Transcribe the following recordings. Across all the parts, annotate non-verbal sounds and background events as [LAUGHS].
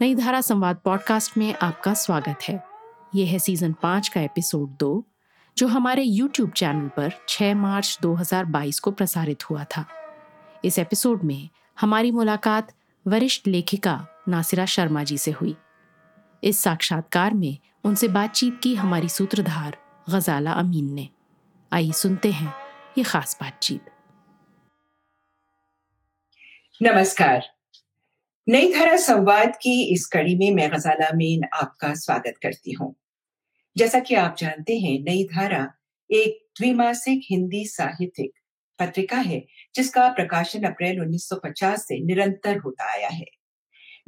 नई धारा संवाद पॉडकास्ट में आपका स्वागत है। ये है सीज़न पाँच का एपिसोड दो, जो हमारे यूट्यूब चैनल पर 6 मार्च 2022 को प्रसारित हुआ था। इस एपिसोड में हमारी मुलाकात वरिष्ठ लेखिका नासिरा शर्मा जी से हुई। इस साक्षात्कार में उनसे बातचीत की हमारी सूत्रधार गजाला अमीन ने। आइए सुनते हैं ये खास बातचीत। नमस्कार। नई धारा संवाद की इस कड़ी में मैं गजाला मीन आपका स्वागत करती हूँ। जैसा कि आप जानते हैं, नई धारा एक द्विमासिक हिंदी साहित्यिक पत्रिका है, जिसका प्रकाशन अप्रैल 1950 से निरंतर होता आया है।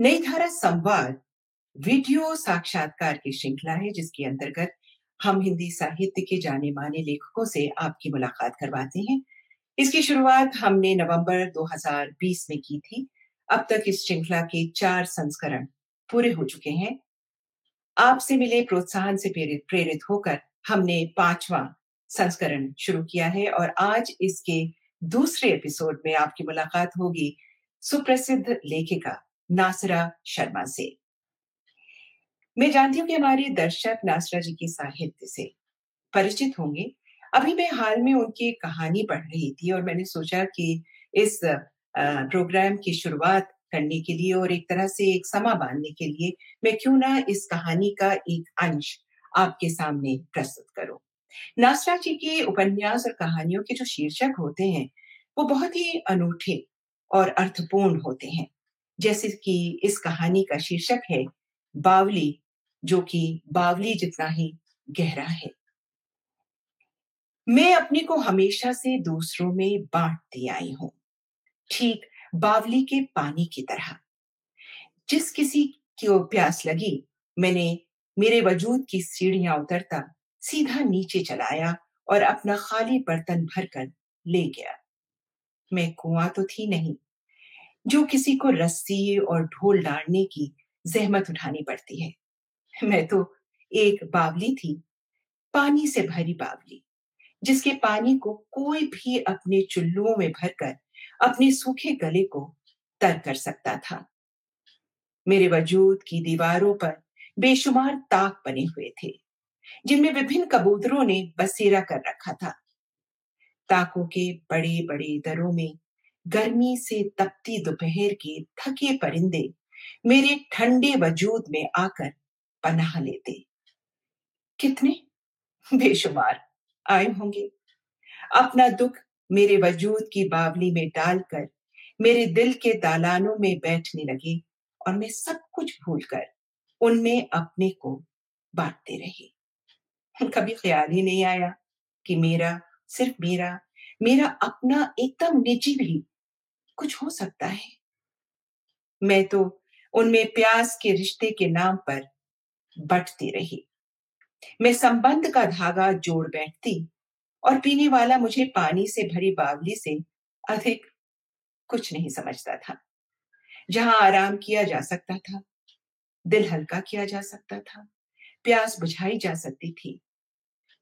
नई धारा संवाद वीडियो साक्षात्कार की श्रृंखला है, जिसके अंतर्गत हम हिंदी साहित्य के जाने माने लेखकों से आपकी मुलाकात करवाते हैं। इसकी शुरुआत हमने नवंबर 2020 में की थी अब तक इस श्रृंखला के चार संस्करण पूरे हो चुके हैं। आपसे मिले प्रोत्साहन से प्रेरित होकर हमने पांचवा संस्करण शुरू किया है और आज इसके दूसरे एपिसोड में आपकी मुलाकात होगी सुप्रसिद्ध लेखिका नासरा शर्मा से। मैं जानती हूँ कि हमारे दर्शक नासरा जी के साहित्य से परिचित होंगे। अभी मैं हाल में उनकी कहानी पढ़ रही थी और मैंने सोचा कि इस प्रोग्राम की शुरुआत करने के लिए और एक तरह से एक समा बांधने के लिए मैं क्यों ना इस कहानी का एक अंश आपके सामने प्रस्तुत करूँ। नासरा जी के उपन्यास और कहानियों के जो शीर्षक होते हैं, वो बहुत ही अनूठे और अर्थपूर्ण होते हैं। जैसे कि इस कहानी का शीर्षक है, बावली, जो कि बावली जितना ही गहरा है। मैं अपने को हमेशा से दूसरों में बांटती आई हूँ। ठीक बावली के पानी की तरह। जिस किसी को प्यास लगी, मैंने मेरे वजूद की सीढ़ियाँ उतरता सीधा नीचे चलाया और अपना खाली बर्तन भरकर ले गया। मैं कुआँ तो थी नहीं, जो किसी को रस्सी और ढोल डालने की जहमत उठानी पड़ती है। मैं तो एक बावली थी, पानी से भरी बावली, जिसके पानी को कोई भी अपने चुल्लुओं में भरकर अपने सूखे गले को तर कर सकता था। मेरे वजूद की दीवारों पर बेशुमार ताक बने हुए थे, जिनमें विभिन्न कबूतरों ने बसेरा कर रखा था। ताकों के बड़े बड़े दरों में गर्मी से तपती दोपहर के थके परिंदे मेरे ठंडे वजूद में आकर पनाह लेते। कितने? बेशुमार, आए होंगे। अपना दुख मेरे वजूद की बावली में डालकर, मेरे दिल के दालानों में बैठने लगे और मैं सब कुछ भूलकर उनमें अपने को बांटते रहे। कभी ख्याल ही नहीं आया कि मेरा, सिर्फ़ मेरा मेरा अपना एकदम निजी भी कुछ हो सकता है। मैं तो उनमें प्यास के रिश्ते के नाम पर बटती रही। मैं संबंध का धागा जोड़ बैठती और पीने वाला मुझे पानी से भरी बावली से अधिक कुछ नहीं समझता था। जहाँ आराम किया जा सकता था, दिल हल्का किया जा सकता था, प्यास बुझाई जा सकती थी,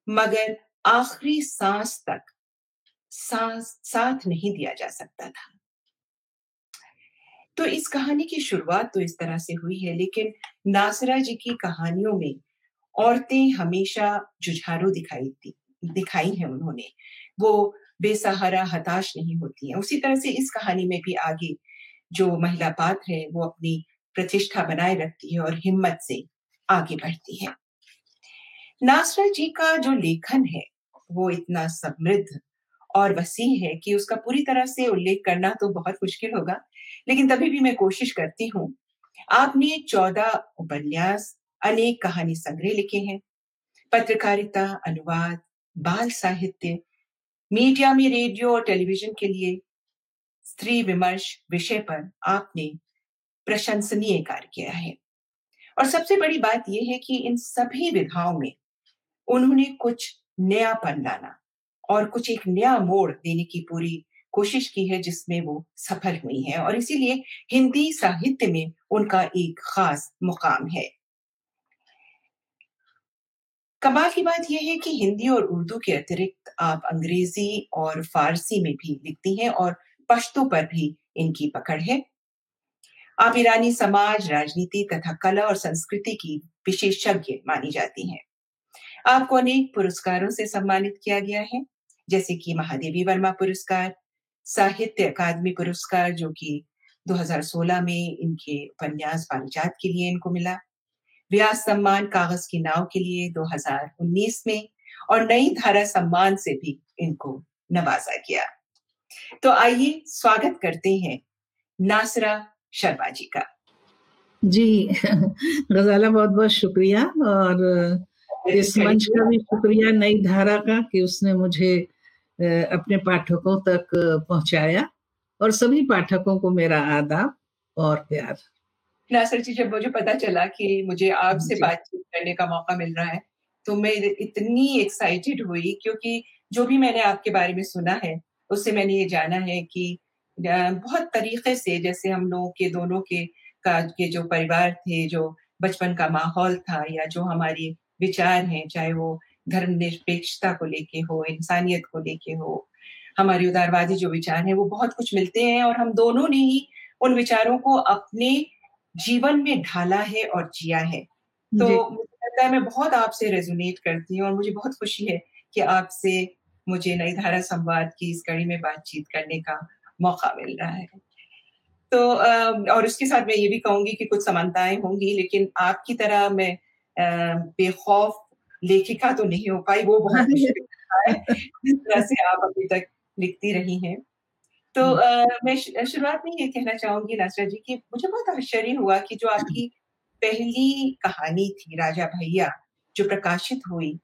मगर आखिरी सांस तक सांस, साथ नहीं दिया जा सकता था। तो इस कहानी की शुरुआत तो इस तरह से हुई है, लेकिन नासरा जी की कहानियों में औरतें हमेशा जुझारू दिखाई दी। दिखाई है उन्होंने। वो बेसहारा, हताश नहीं होती है। उसी तरह से इस कहानी में भी आगे जो महिला पात्र है, वो अपनी प्रतिष्ठा बनाए रखती है और हिम्मत से आगे बढ़ती है। नासरा जी का जो लेखन है, वो इतना समृद्ध और वसी है कि उसका पूरी तरह से उल्लेख करना तो बहुत मुश्किल होगा, लेकिन तभी भी मैं कोशिश करती हूँ। आपने चौदह उपन्यास, अनेक कहानी संग्रह लिखे हैं। पत्रकारिता, अनुवाद बाल साहित्य, मीडिया में रेडियो और टेलीविज़न के लिए स्त्री विमर्श विषय पर आपने प्रशंसनीय कार्य किया है। और सबसे बड़ी बात यह है कि इन सभी विधाओं में उन्होंने कुछ नयापन लाना और कुछ एक नया मोड़ देने की पूरी कोशिश की है जिसमें वो सफल हुई है और इसीलिए हिंदी साहित्य में उनका एक खास मुकाम है। कमाल की बात यह है कि हिंदी और उर्दू के अतिरिक्त आप अंग्रेज़ी और फारसी में भी लिखती हैं और पश्तो पर भी इनकी पकड़ है। आप ईरानी समाज, राजनीति तथा कला और संस्कृति की विशेषज्ञ मानी जाती हैं। आपको अनेक पुरस्कारों से सम्मानित किया गया है, जैसे कि महादेवी वर्मा पुरस्कार, साहित्य अकादमी पुरस्कार जो कि 2016 में इनके उपन्यास पारिजात के लिए इनको मिला व्यास सम्मान कागज़ की नाव के लिए 2019 में और नई धारा सम्मान से भी इनको नवाजा गया। तो आइए स्वागत करते हैं नासरा शर्मा जी का। जी गजाला बहुत बहुत शुक्रिया और इस मंच का भी शुक्रिया नई धारा का कि उसने मुझे अपने पाठकों तक पहुँचाया और सभी पाठकों को मेरा आदाब और प्यार। नासर जी जब मुझे पता चला कि मुझे आपसे बातचीत करने का मौका मिल रहा है तो मैं इतनी एक्साइटेड हुई क्योंकि जो भी मैंने आपके बारे में सुना है उससे मैंने ये जाना है कि बहुत तरीके से जैसे हम लोगों के दोनों के का के जो परिवार थे जो बचपन का माहौल था या जो हमारी विचार हैं चाहे वो धर्मनिरपेक्षता को लेके हो इंसानियत को लेके हो हमारे उदारवादी जो विचार हैं वो बहुत कुछ मिलते हैं और हम दोनों ने ही उन विचारों को अपने जीवन में ढाला है और जिया है। तो मुझे लगता है मैं बहुत आपसे रेजोनेट करती हूँ और मुझे बहुत खुशी है कि आपसे मुझे नई धारा संवाद की इस कड़ी में बातचीत करने का मौका मिल रहा है। तो और उसके साथ मैं ये भी कहूँगी कि कुछ समानताएँ होंगी लेकिन आपकी तरह मैं बेखौफ लेखिका तो नहीं हो पाई वो बहुत [LAUGHS] मुश्किल है जिस तरह से आप अभी तक लिखती रही हैं। तो हम्म। मैं शुरुआत में ये कहना चाहूँगी नासरा जी कि मुझे बहुत आश्चर्य हुआ कि जो आपकी पहली कहानी थी राजा भैया जो प्रकाशित हुई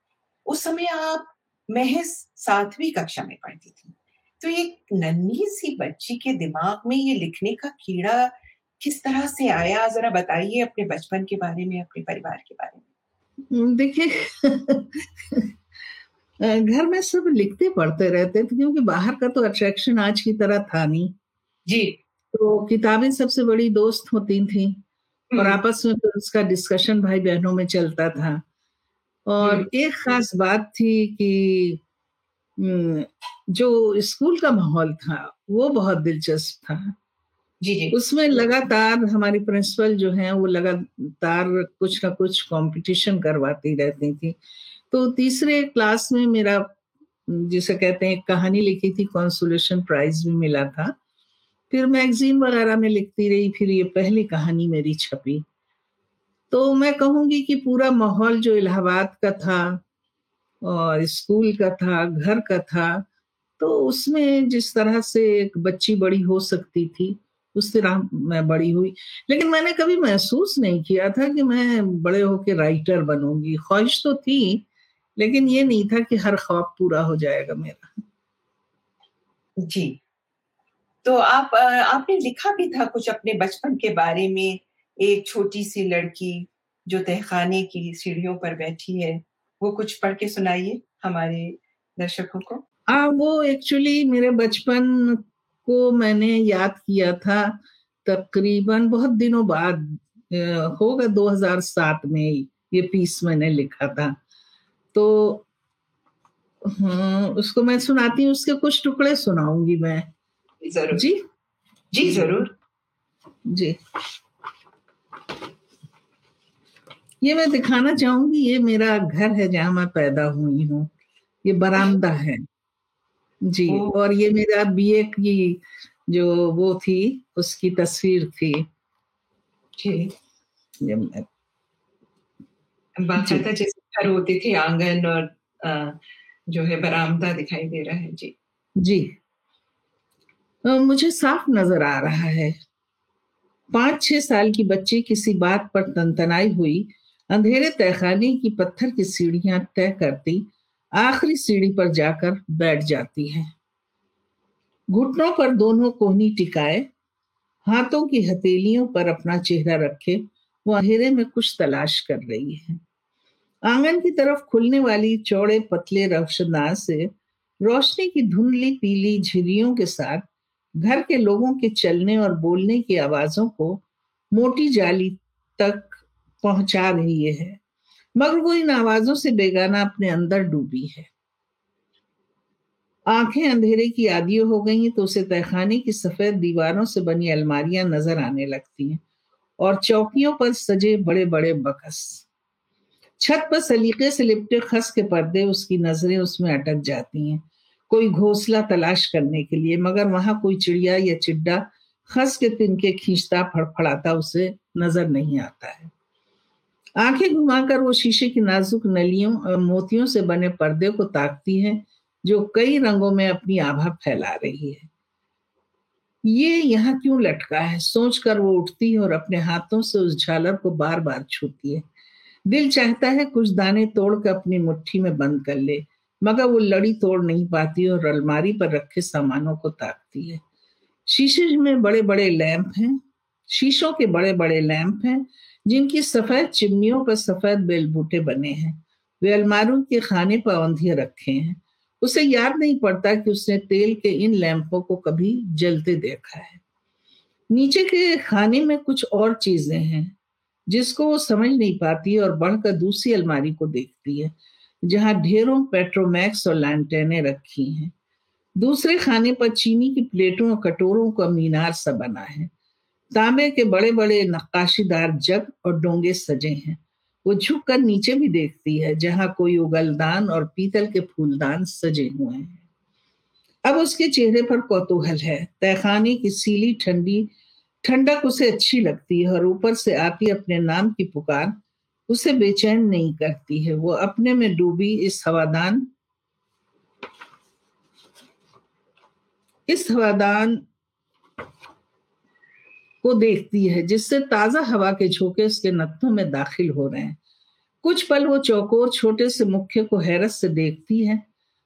उस समय आप महज सातवीं कक्षा में पढ़ती थी तो ये नन्ही सी बच्ची के दिमाग में ये लिखने का कीड़ा किस तरह से आया जरा बताइए अपने बचपन के बारे में अपने परिवार के बारे में देखिए [LAUGHS] घर में सब लिखते पढ़ते रहते थे क्योंकि बाहर का तो अट्रैक्शन आज की तरह था नहीं। जी। तो किताबें सबसे बड़ी दोस्त होती थी और हम्म। आपस में तो उसका डिस्कशन भाई बहनों में चलता था। और एक खास बात थी कि जो स्कूल का माहौल था वो बहुत दिलचस्प था। जी जी। उसमें लगातार हमारी प्रिंसिपल जो है वो लगातार कुछ ना कुछ कंपटीशन करवाती रहती थी। तो तीसरे क्लास में मेरा, जिसे कहते हैं कहानी लिखी थी कॉन्सुलेशन प्राइज भी मिला था। फिर मैगजीन वगैरह में लिखती रही, फिर ये पहली कहानी मेरी छपी। तो मैं कहूँगी कि पूरा माहौल जो इलाहाबाद का था और स्कूल का था, घर का था तो उसमें जिस तरह से एक बच्ची बड़ी हो सकती थी, उस तरह मैं बड़ी हुई। लेकिन मैंने कभी महसूस नहीं किया था कि मैं बड़े होकर राइटर बनूँगी। ख्वाहिश तो थी लेकिन ये नहीं था कि हर ख्वाब पूरा हो जाएगा मेरा। जी। तो आप आपने लिखा भी था कुछ अपने बचपन के बारे में एक छोटी सी लड़की जो तहखाने की सीढ़ियों पर बैठी है वो कुछ पढ़ के सुनाइए हमारे दर्शकों को। आ, वो एक्चुअली मेरे बचपन को मैंने याद किया था तकरीबन बहुत दिनों बाद होगा 2007 में ये पीस मैंने लिखा था। तो हाँ उसको मैं सुनाती हूँ उसके कुछ टुकड़े सुनाऊँगी मैं। ज़रूर। जी? जी ज़रूर। जी। ये मैं दिखाना चाहूँगी ये मेरा घर है जहाँ मैं पैदा हुई हूँ। ये बरामदा है। जी और ये मेरा बीए की जो वो थी उसकी तस्वीर थी। जैसे घर होते थे आँगन और जो है बरामदा दिखाई दे रहा है। जी। जी। मुझे साफ़ नज़र आ रहा है। पाँच छह साल की बच्ची किसी बात पर तनतनाई हुई अंधेरे तहखाने की पत्थर की सीढ़ियाँ तय करती आखिरी सीढ़ी पर जाकर बैठ जाती है। घुटनों पर दोनों कोहनी टिकाए हाथों की हथेलियों पर अपना चेहरा रखे वो अंधेरे में कुछ तलाश कर रही है। आँगन की तरफ़ खुलने वाली चौड़े पतले रोशनदान से रोशनी की धुंधली पीली झिरियों के साथ घर के लोगों के चलने और बोलने की आवाजों को मोटी जाली तक पहुँचा रही है। मगर वो इन आवाजों से बेगाना अपने अंदर डूबी है। आँखें अंधेरे की आदि हो गई तो उसे तहखाने की सफ़ेद दीवारों से बनी अलमारियाँ नज़र आने लगती हैं। और चौकियों पर सजे बड़े बड़े बकस। छत पर सलीके से लिपटे खस के पर्दे उसकी नज़रें उसमें अटक जाती हैं। कोई घोंसला तलाश करने के लिए, मगर वहाँ कोई चिड़िया या चिड्डा खस के तिनके खींचता, फड़फड़ाता उसे नज़र नहीं आता है। आँखें घुमाकर वो शीशे की नाजुक नलियों और मोतियों से बने पर्दे को ताकती है, जो कई रंगों में अपनी आभा फैला रही है। ये यहाँ क्यों लटका है? सोचकर वो उठती है और अपने हाथों से उस झालर को बार बार छूती है। दिल चाहता है कुछ दाने तोड़कर अपनी मुट्ठी में बंद कर ले, मगर वो लड़ी तोड़ नहीं पाती और अलमारी पर रखे सामानों को ताकती है। शीशे में बड़े बड़े लैंप हैं। शीशों के बड़े बड़े लैंप हैं, जिनकी सफ़ेद चिमनियों पर सफ़ेद बेलबूटे बने हैं। वे अलमारू के खाने पर औंधिए रखे हैं। उसे याद नहीं पड़ता कि उसने तेल के इन लैंपों को कभी जलते देखा है। नीचे के खाने में कुछ और चीज़ें हैं, जिसको वो समझ नहीं पाती और बढ़कर दूसरी अलमारी को देखती है, जहाँ ढेरों पेट्रोमैक्स और लैंटेने रखी हैं। दूसरे खाने पर चीनी की प्लेटों और कटोरों का मीनार सा बना है। तांबे के बड़े बड़े नक्काशीदार जग और डोंगे सजे हैं। वो झुक कर नीचे भी देखती है, जहाँ कोई उगलदान और पीतल के फूलदान सजे हुए हैं। अब उसके चेहरे पर कौतूहल है। तहखाने की सीली ठंडी, ठंडक उसे अच्छी लगती है और ऊपर से आती अपने नाम की पुकार उसे बेचैन नहीं करती है। वो अपने में डूबी इस हवादान इस हवादान को देखती है, जिससे ताज़ा हवा के झोंके उसके नथनों में दाखिल हो रहे हैं। कुछ पल वो चौकोर छोटे से मुख्य को हैरत से देखती है।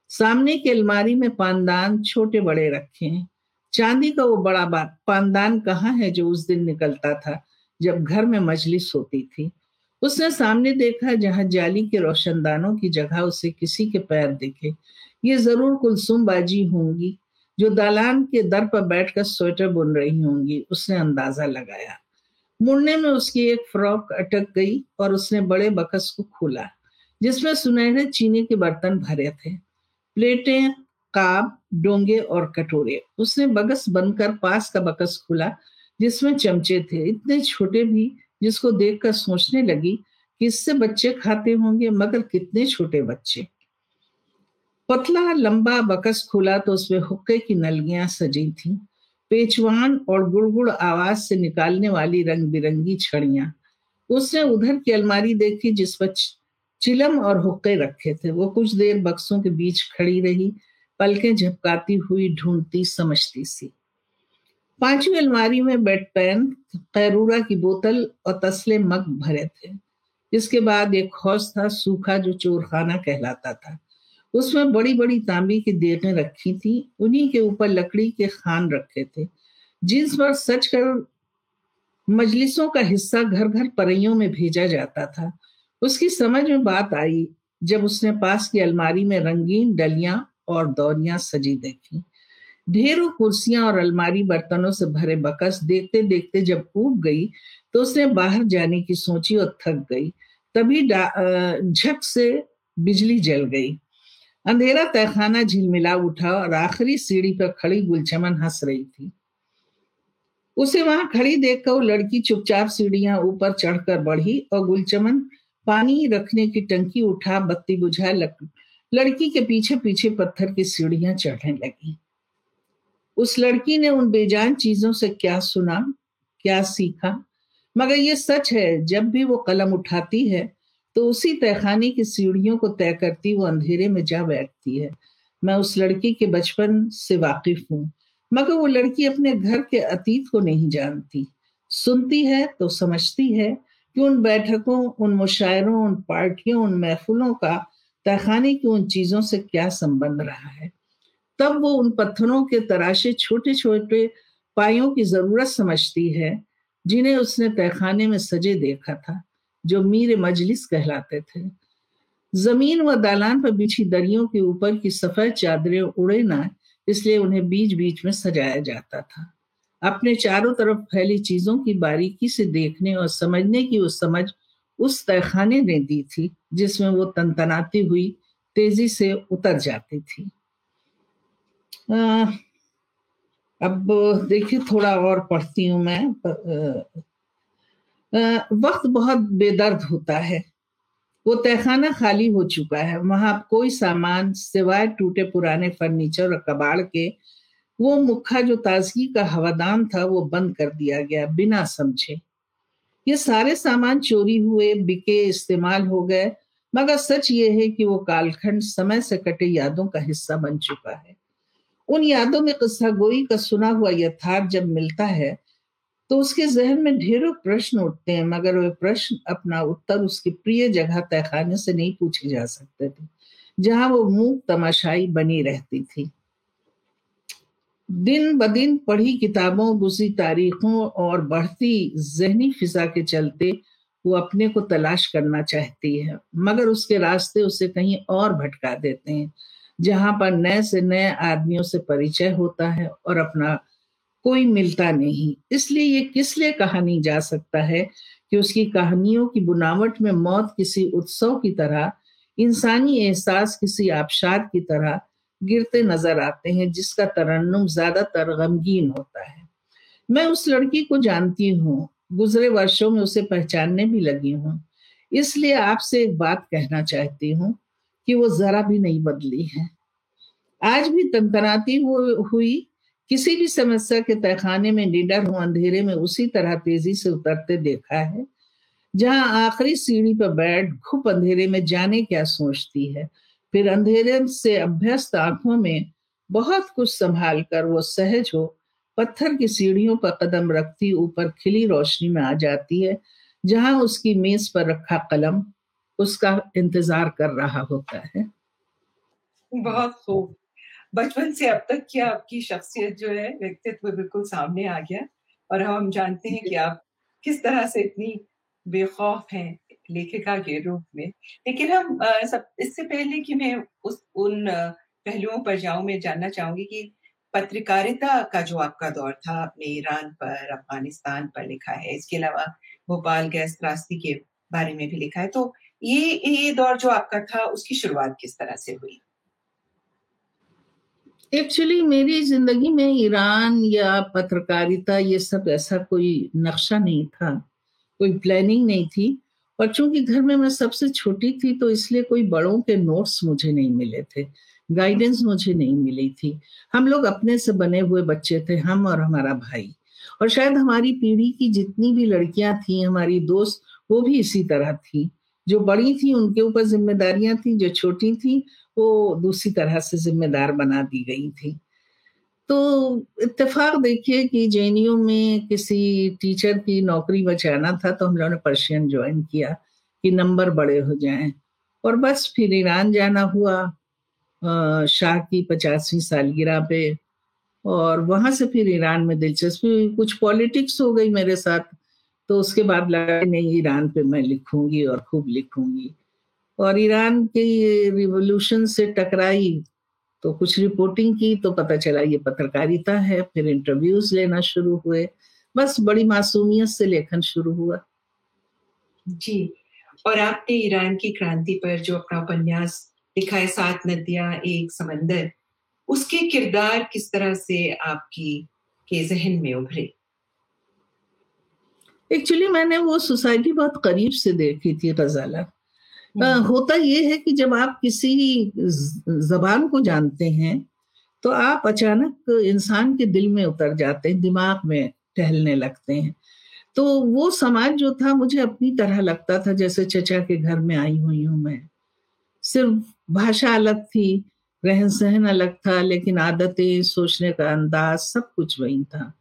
सामने की अलमारी में पानदान छोटे बड़े रखे हैं। चांदी का वो बड़ा बात पानदान कहाँ है जो उस दिन निकलता था, जब घर में मजलिस होती थी? उसने सामने देखा जहाँ जाली के रोशनदानों की जगह उसे किसी के पैर दिखे। ये ज़रूर कुलसुम बाजी होंगी। जो दालान के दर पर बैठकर स्वेटर बुन रही होंगी, उसने अंदाज़ा लगाया। मुड़ने में उसकी एक फ्रॉक अटक गई और उसने बड़े बकस को खोला, जिसमें सुनहरे चीनी के बर्तन भरे थे। प्लेटें, काब, डोंगे और कटोरे। उसने बगस बनकर पास का बकस खोला, जिसमें चमचे थे। इतने छोटे भी, जिसको देखकर सोचने लगी कि इससे बच्चे खाते होंगे, मगर कितने छोटे बच्चे। पतला, लंबा बकस खुला तो उसमें हुक्के की नलगियाँ सजी थी। पेचवान और गुड़गुड़ आवाज़ से निकालने वाली रंग बिरंगी छड़ियाँ। उसने उधर की अलमारी देखी जिस पर चिलम और हुक्के रखे थे। वो कुछ देर बक्सों के बीच खड़ी रही, पलकें झपकाती हुई ढूंढती, समझती सी। पांचवी अलमारी में बेड पैन कैरूरा की बोतल और तसले मग भरे थे। इसके बाद एक हौस था, सूखा जो चोरखाना कहलाता था। उसमें बड़ी बड़ी तांबी की देखें रखी थी, उन्हीं के ऊपर लकड़ी के खान रखे थे, जिस पर सच कर मजलिसों का हिस्सा घर घर परइयों में भेजा जाता था। उसकी समझ में बात आई जब उसने पास की अलमारी में रंगीन डलियाँ और दौरियाँ सजी देखी। ढेरों कुर्सियाँ और अलमारी बर्तनों से भरे बकस देखते देखते जब उब गई तो उसने बाहर जाने की सोची और थक गई। तभी झक से बिजली जल गई। अंधेरा तहखाना झिलमिला उठा और आखिरी सीढ़ी पर खड़ी गुलचमन हंस रही थी। उसे वहाँ खड़ी देखकर वो लड़की चुपचाप सीढ़ियाँ ऊपर चढ़कर बढ़ी और गुलचमन पानी रखने की टंकी उठा, बत्ती बुझा लड़की के पीछे पीछे पत्थर की सीढ़ियाँ चढ़ने लगी। उस लड़की ने उन बेजान चीज़ों से क्या सुना, क्या सीखा? मगर ये सच है, जब भी वो कलम उठाती है तो उसी तहखाने की सीढ़ियों को तय करती वो अंधेरे में जा बैठती है। मैं उस लड़की के बचपन से वाकिफ हूँ, मगर वो लड़की अपने घर के अतीत को नहीं जानती। सुनती है तो समझती है कि उन बैठकों, उन मुशायरों, उन पार्टियों, उन महफिलों का तहखाने की उन चीज़ों से क्या संबंध रहा है। तब वो उन पत्थरों के तराशे छोटे छोटे पायों की ज़रूरत समझती है, जिन्हें उसने तहखाने में सजे देखा था। जो मीर मजलिस कहलाते थे। ज़मीन व दालान पर बिछी दरियों के ऊपर की सफ़ेद चादरें उड़े ना इसलिए उन्हें बीच बीच में सजाया जाता था। अपने चारों तरफ़ फैली चीज़ों की बारीकी से देखने और समझने की वो समझ उस तहखाने ने दी थी जिसमें वो तनतनाती हुई तेज़ी से उतर जाती थी। आ, अब देखिए थोड़ा और पढ़ती हूँ मैं वक्त बहुत बेदर्द होता है। वो तहखाना खाली हो चुका है। वहाँ कोई सामान सिवाय टूटे पुराने फर्नीचर और कबाड़ के, वो मुखा जो ताजगी का हवादान था, वो बंद कर दिया गया बिना समझे। ये सारे सामान चोरी हुए, बिके, इस्तेमाल हो गए, मगर सच ये है कि वो कालखंड समय से कटे यादों का हिस्सा बन चुका है। उन यादों में किस्सा गोई का सुना हुआ यथार्थ जब मिलता है तो उसके जहन में ढेरों प्रश्न उठते हैं, मगर वे प्रश्न अपना उत्तर उसकी प्रिय जगह तहखाने से नहीं पूछे जा सकते थे, जहाँ वो मुँह तमाशाई बनी रहती थी। दिन ब दिन पढ़ी किताबों गुजरी तारीखों और बढ़ती जहनी फिजा के चलते वो अपने को तलाश करना चाहती है, मगर उसके रास्ते उसे कहीं और भटका देते हैं, जहाँ पर नए से नए आदमियों से परिचय होता है और अपना कोई मिलता नहीं। इसलिए ये किस लिए कहा नहीं जा सकता है कि उसकी कहानियों की बुनावट में मौत किसी उत्सव की तरह, इंसानी एहसास किसी आबशार की तरह गिरते नज़र आते हैं, जिसका तरन्नुम ज़्यादातर गमगीन होता है। मैं उस लड़की को जानती हूँ, गुजरे वर्षों में उसे पहचानने भी लगी हूँ। इसलिए आपसे एक बात कहना चाहती हूँ कि वो जरा भी नहीं बदली है। आज भी तनतनाती हुई किसी भी समस्या के तहखाने में निडर हो, अंधेरे में उसी तरह तेज़ी से उतरते देखा है, जहाँ आखिरी सीढ़ी पर बैठ घुप अंधेरे में जाने क्या सोचती है। फिर अंधेरे से अभ्यस्त आँखों में बहुत कुछ संभाल कर वो सहज हो, पत्थर की सीढ़ियों पर कदम रखती ऊपर खिली रोशनी में आ जाती है, जहाँ उसकी मेज पर रखा कलम उसका इंतज़ार कर रहा होता है। बहुत खूब। बचपन से अब तक की आपकी शख्सियत जो है व्यक्तित्व बिल्कुल सामने आ गया। और हम जानते हैं कि आप किस तरह से इतनी बेखौफ हैं लेखिका के रूप में। लेकिन हम सब इससे पहले कि मैं उस उन पहलुओं पर जाऊँ मैं जानना चाहूँगी कि पत्रकारिता का जो आपका दौर था आपने ईरान पर अफ़गानिस्तान पर लिखा है इसके अलावा भोपाल गैस त्रास्ती के बारे में भी लिखा है तो ये ये दौर जो आपका था उसकी शुरुआत किस तरह से हुई? एक्चुअली मेरी ज़िंदगी में ईरान या पत्रकारिता, ये सब ऐसा कोई नक्शा नहीं था, कोई प्लानिंग नहीं थी। और चूँकि घर में मैं सबसे छोटी थी तो इसलिए कोई बड़ों के नोट्स मुझे नहीं मिले थे गाइडेंस मुझे नहीं मिली थी। हम लोग अपने से बने हुए बच्चे थे, हम और हमारा भाई। और शायद हमारी पीढ़ी की जितनी भी लड़कियाँ थी, हमारी दोस्त, वो भी इसी तरह थी। जो बड़ी थी, उनके ऊपर जिम्मेदारियाँ थी, जो छोटी थी वो दूसरी तरह से जिम्मेदार बना दी गई थी। तो इत्तेफाक देखिए कि जे में किसी टीचर की नौकरी बचाना था तो हम लोगों ने पर्शियन ज्वाइन किया कि नंबर बड़े हो जाएँ। और बस फिर ईरान जाना हुआ शाह की पचासवीं सालगिरह पे। और वहाँ से फिर ईरान में दिलचस्पी कुछ पॉलिटिक्स हो गई मेरे साथ तो उसके बाद लगा नहीं, ईरान पे मैं लिखूँगी और खूब लिखूँगी। और ईरान की रिवोल्यूशन से टकराई तो कुछ रिपोर्टिंग की तो पता चला ये पत्रकारिता है फिर इंटरव्यूज़ लेना शुरू हुए बस बड़ी मासूमियत से लेखन शुरू हुआ जी और आपने ईरान की क्रांति पर जो अपना उपन्यास लिखा है सात नदियाँ एक समंदर उसके किरदार किस तरह से आपकी के जहन में उभरे एक्चुअली मैंने वो सोसाइटी बहुत करीब से देखी थी गजाला। होता ये है कि जब आप किसी जबान को जानते हैं तो आप अचानक इंसान के दिल में उतर जाते हैं दिमाग में टहलने लगते हैं। तो वो समाज जो था मुझे अपनी तरह लगता था जैसे चचा के घर में आई हुई हूँ मैं। सिर्फ़ भाषा अलग थी रहन सहन अलग था लेकिन आदतें सोचने का अंदाज सब कुछ वही था।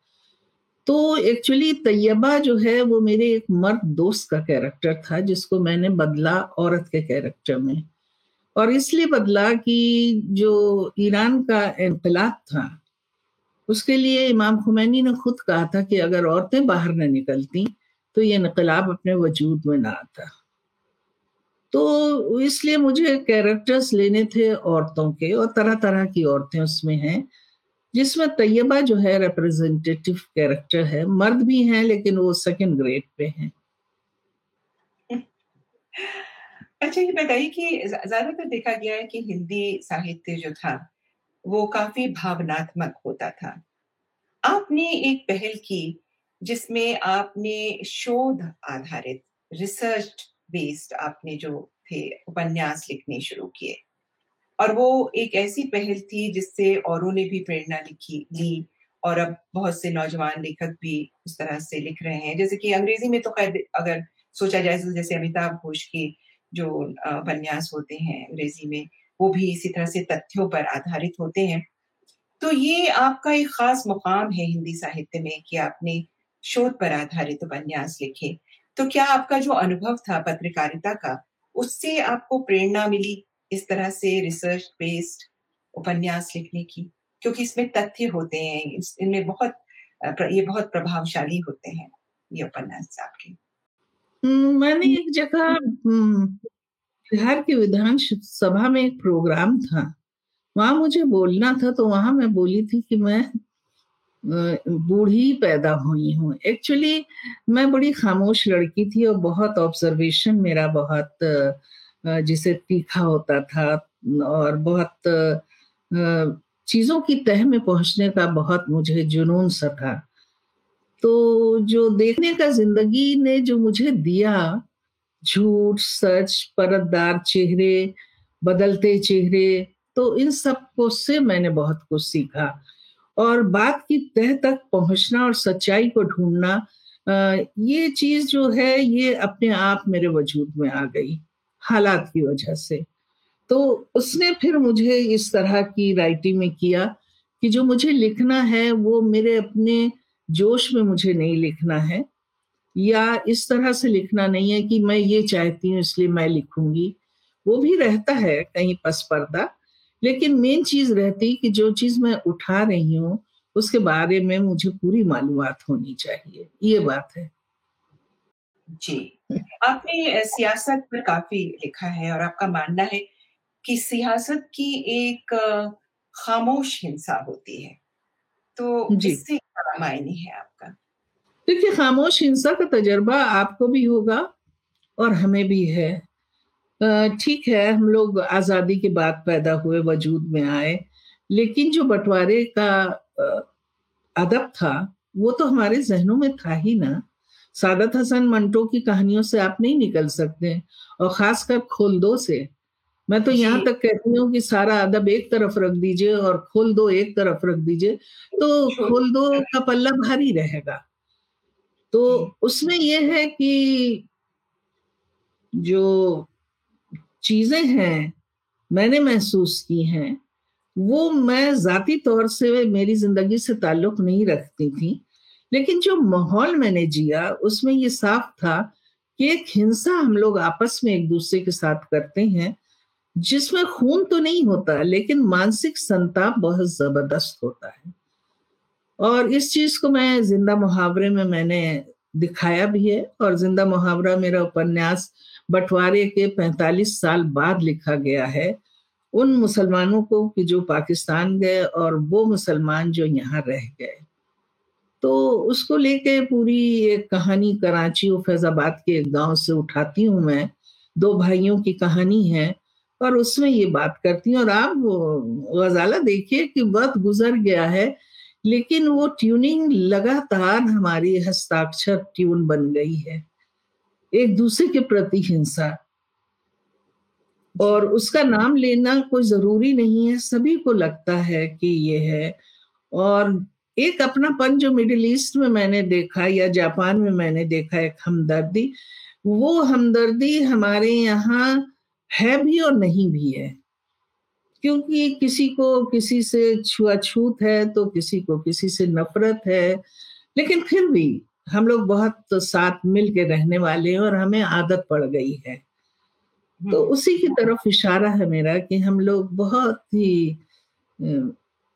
तो एक्चुअली तैयबा जो है, वो मेरे एक मर्द दोस्त का कैरेक्टर था, जिसको मैंने बदला औरत के कैरेक्टर में। और इसलिए बदला कि जो ईरान का इनकलाब था, उसके लिए इमाम खुमैनी ने खुद कहा था कि अगर औरतें बाहर न निकलती तो ये इनकलाब अपने वजूद में ना आता। तो इसलिए मुझे कैरेक्टर्स लेने थे औरतों के, और तरह तरह की औरतें उसमें हैं। जिसमें तैयबा जो है रिप्रेजेंटेटिव कैरेक्टर है, मर्द भी हैं, लेकिन वो सेकंड ग्रेड पे हैं। अच्छा ये बताइए कि ज़्यादातर देखा गया है कि हिंदी साहित्य जो था, वो काफ़ी भावनात्मक होता था। आपने एक पहल की जिसमें आपने शोध आधारित रिसर्च बेस्ड आपने जो थे, उपन्यास लिखने शुरू किए। और वो एक ऐसी पहल थी जिससे औरों ने भी प्रेरणा लिखी, ली और अब बहुत से नौजवान लेखक भी उस तरह से लिख रहे हैं। जैसे कि अंग्रेज़ी में तो खैर अगर सोचा जाए तो जैसे अमिताभ घोष के जो उपन्यास होते हैं अंग्रेज़ी में, वो भी इसी तरह से तथ्यों पर आधारित होते हैं। तो ये आपका एक खास मुकाम है हिंदी साहित्य में कि आपने शोध पर आधारित उपन्यास लिखे। तो क्या आपका जो अनुभव था पत्रकारिता का, उससे आपको प्रेरणा मिली? इस तरह से रिसर्च बेस्ड उपन्यास लिखने की क्योंकि इसमें तथ्य होते हैं इनमें बहुत ये बहुत प्रभावशाली होते हैं ये उपन्यास आपके। हम्म, मैंने एक जगह हम्म, बिहार के विधान सभा में एक प्रोग्राम था। वहाँ मुझे बोलना था तो वहाँ मैं बोली थी कि मैं बूढ़ी पैदा हुई हूँ। एक्चुअली मैं बड़ी खामोश लड़की थी और बहुत ऑब्जर्वेशन मेरा बहुत जिसे तीखा होता था, और बहुत चीज़ों की तह में पहुँचने का बहुत मुझे जुनून सा था। तो जो देखने का ज़िंदगी ने जो मुझे दिया, झूठ, सच, परतदार चेहरे, बदलते चेहरे तो इन सबको से मैंने बहुत कुछ सीखा। और बात की तह तक पहुँचना और सच्चाई को ढूंढना ये चीज़ जो है, ये अपने आप मेरे वजूद में आ गई। हालात की वजह से। तो उसने फिर मुझे इस तरह की राइटिंग में किया कि जो मुझे लिखना है, वो मेरे अपने जोश में मुझे नहीं लिखना है, या इस तरह से लिखना नहीं है कि मैं ये चाहती हूँ, इसलिए मैं लिखूँगी। वो भी रहता है कहीं पस पर्दा, लेकिन मेन चीज़ रहती कि जो चीज़ मैं उठा रही हूँ, उसके बारे में मुझे पूरी मालूम होनी चाहिए। ये बात है। जी। आपने सियासत पर काफ़ी लिखा है और आपका मानना है कि सियासत की एक खामोश हिंसा होती है। तो इससे क्या मायने है आपका? देखिए खामोश हिंसा का तजर्बा आपको भी होगा और हमें भी है। ठीक है हम लोग आज़ादी के बाद पैदा हुए वजूद में आए लेकिन जो बंटवारे का अदब था वो तो हमारे जहनों में था ही ना। सादत हसन मंटो की कहानियों से आप नहीं निकल सकते और खासकर खोलदो से। मैं तो यहाँ तक कहती हूँ कि सारा अदब एक तरफ़ रख दीजिए और खोल दो एक तरफ़ रख दीजिए तो खोल दो का पल्ला भारी रहेगा। तो उसमें यह है कि जो चीज़ें हैं मैंने महसूस की हैं वो मैं जाती तौर से मेरी ज़िंदगी से ताल्लुक नहीं रखती थी। लेकिन जो माहौल मैंने जिया, उसमें ये साफ़ था कि एक हिंसा हम लोग आपस में एक दूसरे के साथ करते हैं, जिसमें खून तो नहीं होता, लेकिन मानसिक संताप बहुत ज़बरदस्त होता है। और इस चीज़ को मैं ज़िंदा मुहावरे में मैंने दिखाया भी है, और ज़िंदा मुहावरा मेरा उपन्यास बंटवारे के 45 साल बाद लिखा गया है। उन मुसलमानों को कि जो पाकिस्तान गए और वो मुसलमान जो यहाँ रह गए। तो उसको लेके पूरी एक कहानी कराची और फैजाबाद के एक गाँव से उठाती हूँ मैं। दो भाइयों की कहानी है और उसमें ये बात करती हूँ और आप गजाला देखिए कि वक्त गुजर गया है, लेकिन वो ट्यूनिंग लगातार हमारी हस्ताक्षर ट्यून बन गई है। एक दूसरे के प्रति हिंसा। और उसका नाम लेना कोई ज़रूरी नहीं है, सभी को लगता है कि ये है। और एक अपनापन जो मिडिल ईस्ट में मैंने देखा या जापान में मैंने देखा एक हमदर्दी वो हमदर्दी हमारे यहाँ है भी और नहीं भी है क्योंकि किसी को किसी से छुआछूत है तो किसी को किसी से नफरत है लेकिन फिर भी हम लोग बहुत तो साथ मिल के रहने वाले हैं और हमें आदत पड़ गई है तो हम्म। उसी की तरफ़ इशारा है मेरा कि हम लोग बहुत ही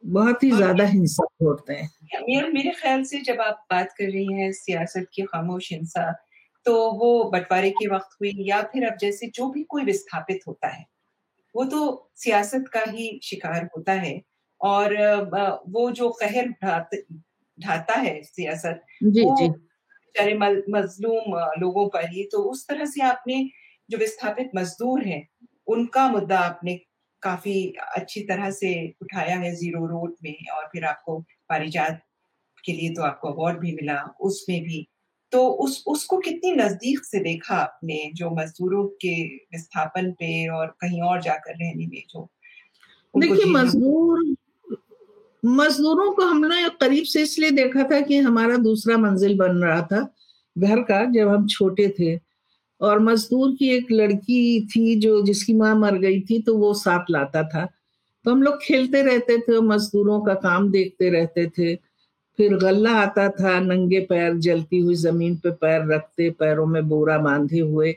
बहुत ही ज़्यादा हिंसा होते हैं। मेरे मेरे ख्याल से जब आप बात कर रही हैं सियासत की खामोश हिंसा तो वो बंटवारे के वक्त हुई या फिर अब जैसे जो भी कोई विस्थापित होता है वो तो सियासत का ही शिकार होता है और वो जो कहर ढाता है सियासत जी, वो बेचारे मजलूम लोगों पर ही तो उस तरह से आपने जो विस्थापित मजदूर हैं उनका मुद्दा आपने काफ़ी अच्छी तरह से उठाया है ज़ीरो रोड में और फिर आपको पारिजात के लिए तो आपको अवार्ड भी मिला उसमें भी। तो उस उसको कितनी नज़दीक से देखा आपने जो मजदूरों के विस्थापन पे और कहीं और जाकर रहने में जो देखिए मजदूर मजदूरों को हमने करीब से इसलिए देखा था कि हमारा दूसरा मंजिल बन रहा था घर का जब हम छोटे थे। और मजदूर की एक लड़की थी जो जिसकी माँ मर गई थी तो वो साथ लाता था। तो हम लोग खेलते रहते थे, मजदूरों का काम देखते रहते थे। फिर गल्ला आता था, नंगे पैर जलती हुई ज़मीन पे पैर रखते, पैरों में बोरा बांधे हुए।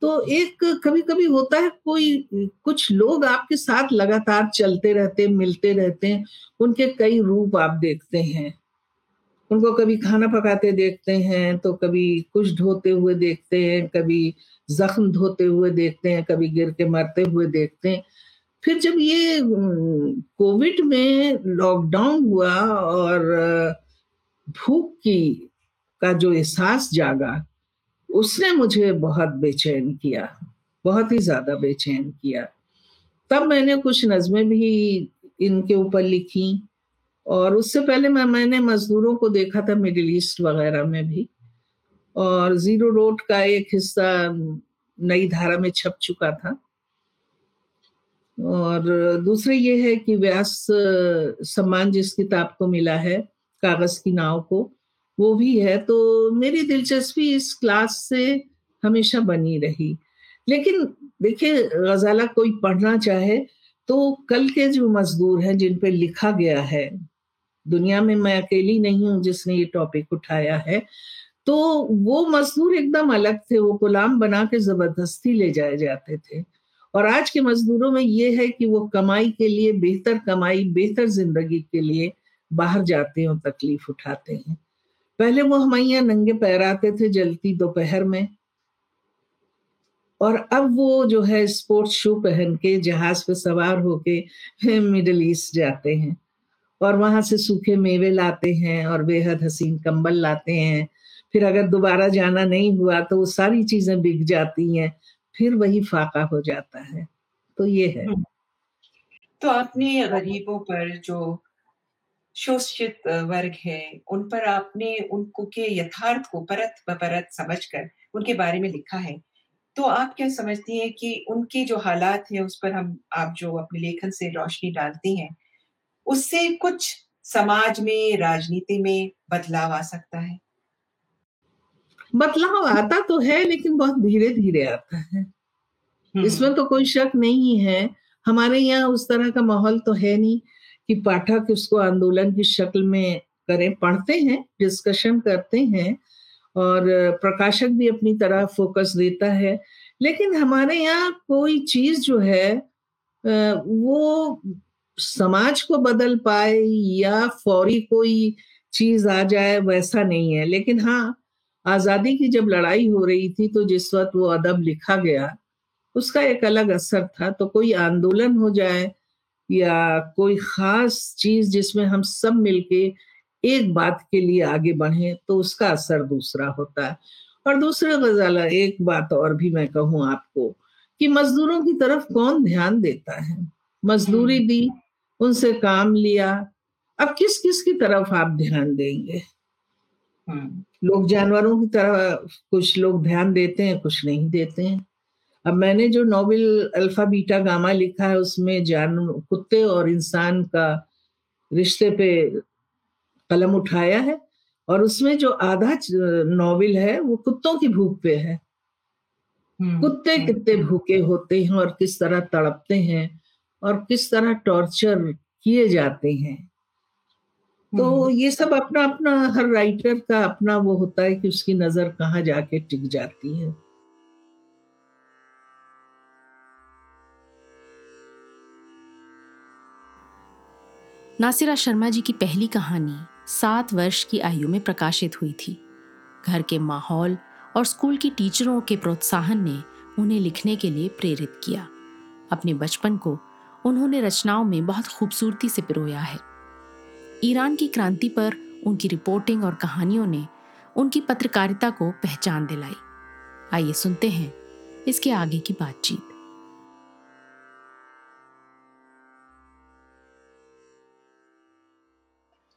तो एक कभी कभी होता है, कोई, कुछ लोग आपके साथ लगातार चलते रहते, मिलते रहते हैं, उनके कई रूप आप देखते हैं। उनको कभी खाना पकाते देखते हैं तो कभी कुछ ढोते हुए देखते हैं, कभी जख्म धोते हुए देखते हैं, कभी गिर के मरते हुए देखते हैं। फिर जब ये कोविड में लॉकडाउन हुआ और भूख की, का जो एहसास जागा, उसने मुझे बहुत बेचैन किया, बहुत ही ज़्यादा बेचैन किया। तब मैंने कुछ नज़में भी इनके ऊपर लिखी। और उससे पहले मैं, मैंने मजदूरों को देखा था मिडिल ईस्ट वगैरह में भी। और ज़ीरो रोड का एक हिस्सा नई धारा में छप चुका था। और दूसरे ये है कि व्यास, सम्मान जिस किताब को मिला है, कागज़ की नाव को, वो भी है। तो मेरी दिलचस्पी इस क्लास से हमेशा बनी रही। लेकिन देखिए, गजाला कोई पढ़ना चाहे तो कल के जो मजदूर हैं जिन पे लिखा गया है दुनिया में मैं अकेली नहीं हूँ जिसने ये टॉपिक उठाया है तो वो मजदूर एकदम अलग थे, वो गुलाम बना के ज़बरदस्ती ले जाए जाते थे। और आज के मजदूरों में ये है कि वो कमाई के लिए, बेहतर कमाई, बेहतर ज़िंदगी के लिए बाहर जाते हैं और तकलीफ़ उठाते हैं। पहले वो हमारे नंगे पैर आते थे, जलती दोपहर में। और अब वो जो है स्पोर्ट्स शू पहन के, जहाज़ पे सवार होके, मिडल ईस्ट जाते हैं। और वहाँ से सूखे मेवे लाते हैं और बेहद हसीन कंबल लाते हैं। फिर अगर दोबारा जाना नहीं हुआ तो वो सारी चीज़ें बिक जाती हैं, फिर वही फाका हो जाता है। तो ये है। हम्म। तो आपने गरीबों पर जो शोषित वर्ग है, उन पर आपने उनको के यथार्थ को परत परत समझकर उनके बारे में लिखा है तो आप क्या समझती हैं कि उनके जो हालात हैं उस पर हम, आप जो अपने लेखन से रोशनी डालती हैं उससे कुछ समाज में राजनीति में बदलाव आ सकता है। बदलाव आता तो है लेकिन बहुत धीरे धीरे आता है। हम्म। इसमें तो कोई शक नहीं है। हमारे यहाँ उस तरह का माहौल तो है नहीं कि पाठक उसको आंदोलन की शक्ल में करें पढ़ते हैं डिस्कशन करते हैं और प्रकाशक भी अपनी तरह फोकस देता है। लेकिन हमारे यहाँ कोई चीज़ जो है वो समाज को बदल पाए या फौरी कोई चीज़ आ जाए, वैसा नहीं है। लेकिन हाँ आज़ादी की जब लड़ाई हो रही थी तो जिस वक्त वो अदब लिखा गया, उसका एक अलग असर था। तो कोई आंदोलन हो जाए या कोई खास चीज़ जिसमें हम सब मिलके एक बात के लिए आगे बढ़े तो उसका असर दूसरा होता है। और दूसरा गजाला, एक बात और भी मैं कहूँ आपको कि मजदूरों की तरफ़ कौन ध्यान देता है? मजदूरी हम्म। दी उनसे काम लिया अब किस किस की तरफ़ आप ध्यान देंगे हम्म। लोग जानवरों की तरह कुछ लोग ध्यान देते हैं कुछ नहीं देते हैं अब मैंने जो नॉवल अल्फ़ा बीटा गामा लिखा है उसमें जान कुत्ते और इंसान का रिश्ते पे कलम उठाया है और उसमें जो आधा नॉवल है वो कुत्तों की भूख पे है हम्म, कुत्ते। कितने भूखे होते हैं और किस तरह तड़पते हैं और किस तरह टॉर्चर किए जाते हैं। तो हम्म। ये सब अपना अपना हर राइटर का अपना वो होता है कि उसकी नज़र कहाँ जाके टिक जाती है। नासिरा शर्मा जी की पहली कहानी सात वर्ष की आयु में प्रकाशित हुई थी। घर के माहौल और स्कूल की टीचरों के प्रोत्साहन ने उन्हें लिखने के लिए प्रेरित किया। अपने बचपन को उन्होंने रचनाओं में बहुत खूबसूरती से पिरोया है। ईरान की क्रांति पर उनकी रिपोर्टिंग और कहानियों ने उनकी पत्रकारिता को पहचान दिलाई। आइए सुनते हैं इसके आगे की बातचीत।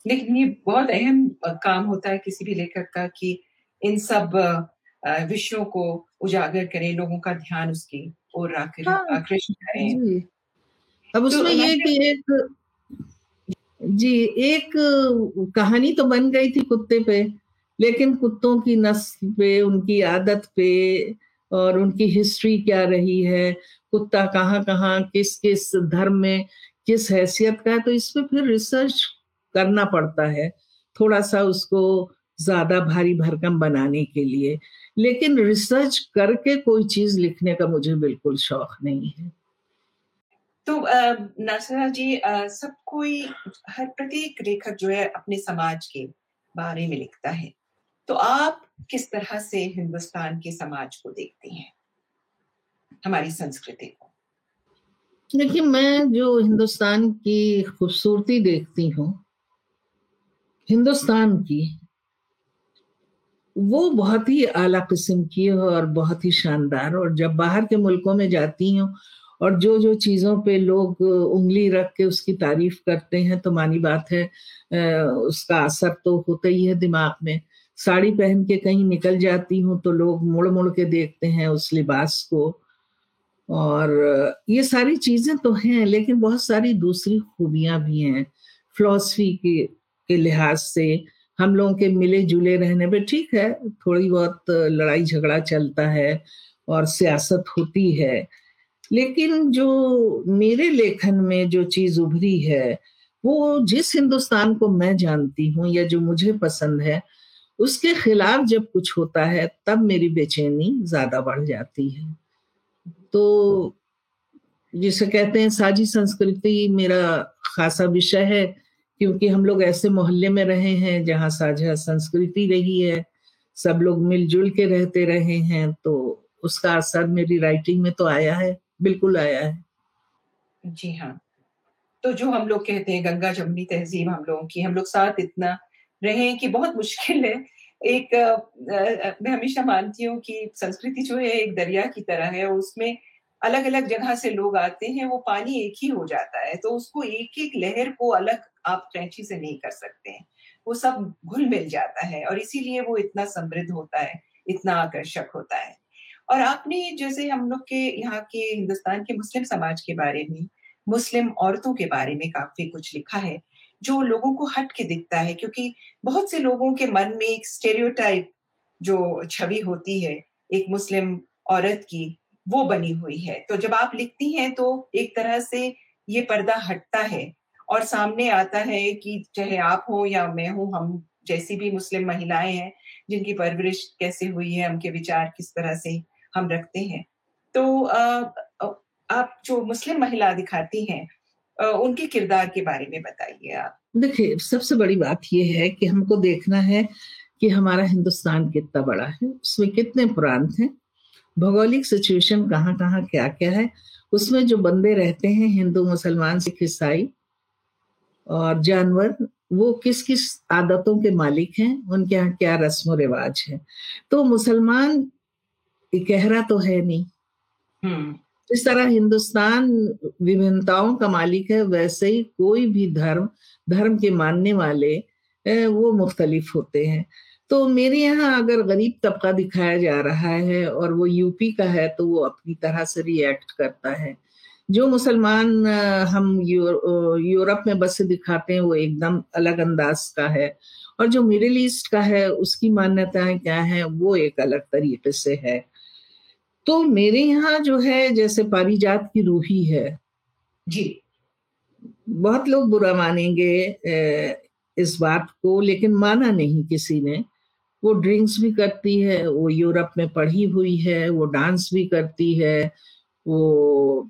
लेकिन ये बहुत अहम काम होता है किसी भी लेखक का कि इन सब विषयों को उजागर करें लोगों का ध्यान उसकी और आकर्षित हाँ, करें। अब तो उसमें ये कि एक जी एक कहानी तो बन गई थी कुत्ते पे लेकिन कुत्तों की नस्ल पे उनकी आदत पे और उनकी हिस्ट्री क्या रही है कुत्ता कहाँ कहाँ किस किस धर्म में किस हैसियत का है तो इस पर फिर रिसर्च करना पड़ता है थोड़ा सा उसको ज़्यादा भारी भरकम बनाने के लिए। लेकिन रिसर्च करके कोई चीज़ लिखने का मुझे बिल्कुल शौक नहीं है। तो नरसरा जी सब कोई हर प्रत्येक लेखक जो है अपने समाज के बारे में लिखता है। तो आप किस तरह से हिंदुस्तान के समाज को देखती हैं? हमारी संस्कृति को। देखिए, मैं जो हिंदुस्तान की खूबसूरती देखती हूँ, हिंदुस्तान की, वो बहुत ही आला किस्म की है और बहुत ही शानदार। और जब बाहर के मुल्कों में जाती हूँ और जो जो चीज़ों पे लोग उंगली रख के उसकी तारीफ़ करते हैं तो मानी बात है उसका असर तो होता ही है दिमाग में। साड़ी पहन के कहीं निकल जाती हूँ तो लोग मुड़ मुड़ के देखते हैं उस लिबास को। और ये सारी चीज़ें तो हैं लेकिन बहुत सारी दूसरी खूबियाँ भी हैं। फिलोसफी के, के लिहाज से हम लोगों के मिले जुले रहने पे ठीक है थोड़ी बहुत लड़ाई झगड़ा चलता है और सियासत होती है। लेकिन जो मेरे लेखन में जो चीज़ उभरी है, वो जिस हिंदुस्तान को मैं जानती हूँ या जो मुझे पसंद है, उसके खिलाफ जब कुछ होता है, तब मेरी बेचैनी ज़्यादा बढ़ जाती है। तो जिसे कहते हैं साझी संस्कृति मेरा खासा विषय है, क्योंकि हम लोग ऐसे मोहल्ले में रहे हैं जहाँ साझा संस्कृति रही है, सब लोग मिलजुल के रहते रहे हैं तो उसका असर मेरी राइटिंग में तो आया है। बिल्कुल आया है। जी हाँ। तो जो हम लोग कहते हैं गंगा जमुनी तहजीब हम लोगों की हम लोग साथ इतना रहे कि बहुत मुश्किल है। एक आ, मैं हमेशा मानती हूँ कि संस्कृति जो है एक दरिया की तरह है और उसमें अलग अलग जगह से लोग आते हैं वो पानी एक ही हो जाता है। तो उसको एक एक लहर को अलग आप कैंची से नहीं कर सकते हैं। वो सब घुल मिल जाता है और इसीलिए वो इतना समृद्ध होता है इतना आकर्षक होता है। और आपने जैसे हम लोग के यहाँ के हिंदुस्तान के मुस्लिम समाज के बारे में, मुस्लिम औरतों के बारे में काफ़ी कुछ लिखा है, जो लोगों को हट के दिखता है, क्योंकि बहुत से लोगों के मन में एक स्टेरियोटाइप जो छवि होती है, एक मुस्लिम औरत की, वो बनी हुई है। तो जब आप लिखती हैं तो एक तरह से ये पर्दा हटता है और सामने आता है कि चाहे आप हो या मैं हूँ, हम जैसी भी मुस्लिम महिलाएँ हैं, जिनकी परवरिश कैसे हुई है उनके विचार किस तरह से हम रखते हैं। तो आप जो मुस्लिम महिला दिखाती हैं उनके किरदार के बारे में बताइए आप। देखिए, सबसे बड़ी बात यह है कि हमको देखना है कि हमारा हिंदुस्तान कितना बड़ा है, उसमें कितने प्रांत हैं भौगोलिक सिचुएशन कहाँ कहाँ, क्या क्या है, उसमें जो बंदे रहते हैं, हिंदू, मुसलमान, सिख, ईसाई और जानवर, वो किस किस आदतों के मालिक हैं, उनके यहाँ क्या रस्म रिवाज है। तो मुसलमान इकहरा तो है नहीं। हम्म। इस तरह हिंदुस्तान विभिन्नताओं का मालिक है वैसे ही कोई भी धर्म धर्म के मानने वाले वो मुख्तलिफ़ होते हैं। तो मेरे यहाँ अगर गरीब तबका दिखाया जा रहा है और वो यूपी का है तो वो अपनी तरह से रिएक्ट करता है। जो मुसलमान हम यूरोप में बस दिखाते हैं वो एकदम अलग अंदाज का है। और जो मिडिल ईस्ट का है उसकी मान्यताएँ क्या है वो एक अलग तरीके से है। तो मेरे यहाँ जो है जैसे पारिजात की रूही है। जी। बहुत लोग बुरा मानेंगे इस बात को लेकिन माना नहीं किसी ने। वो ड्रिंक्स भी करती है वो यूरोप में पढ़ी हुई है वो डांस भी करती है वो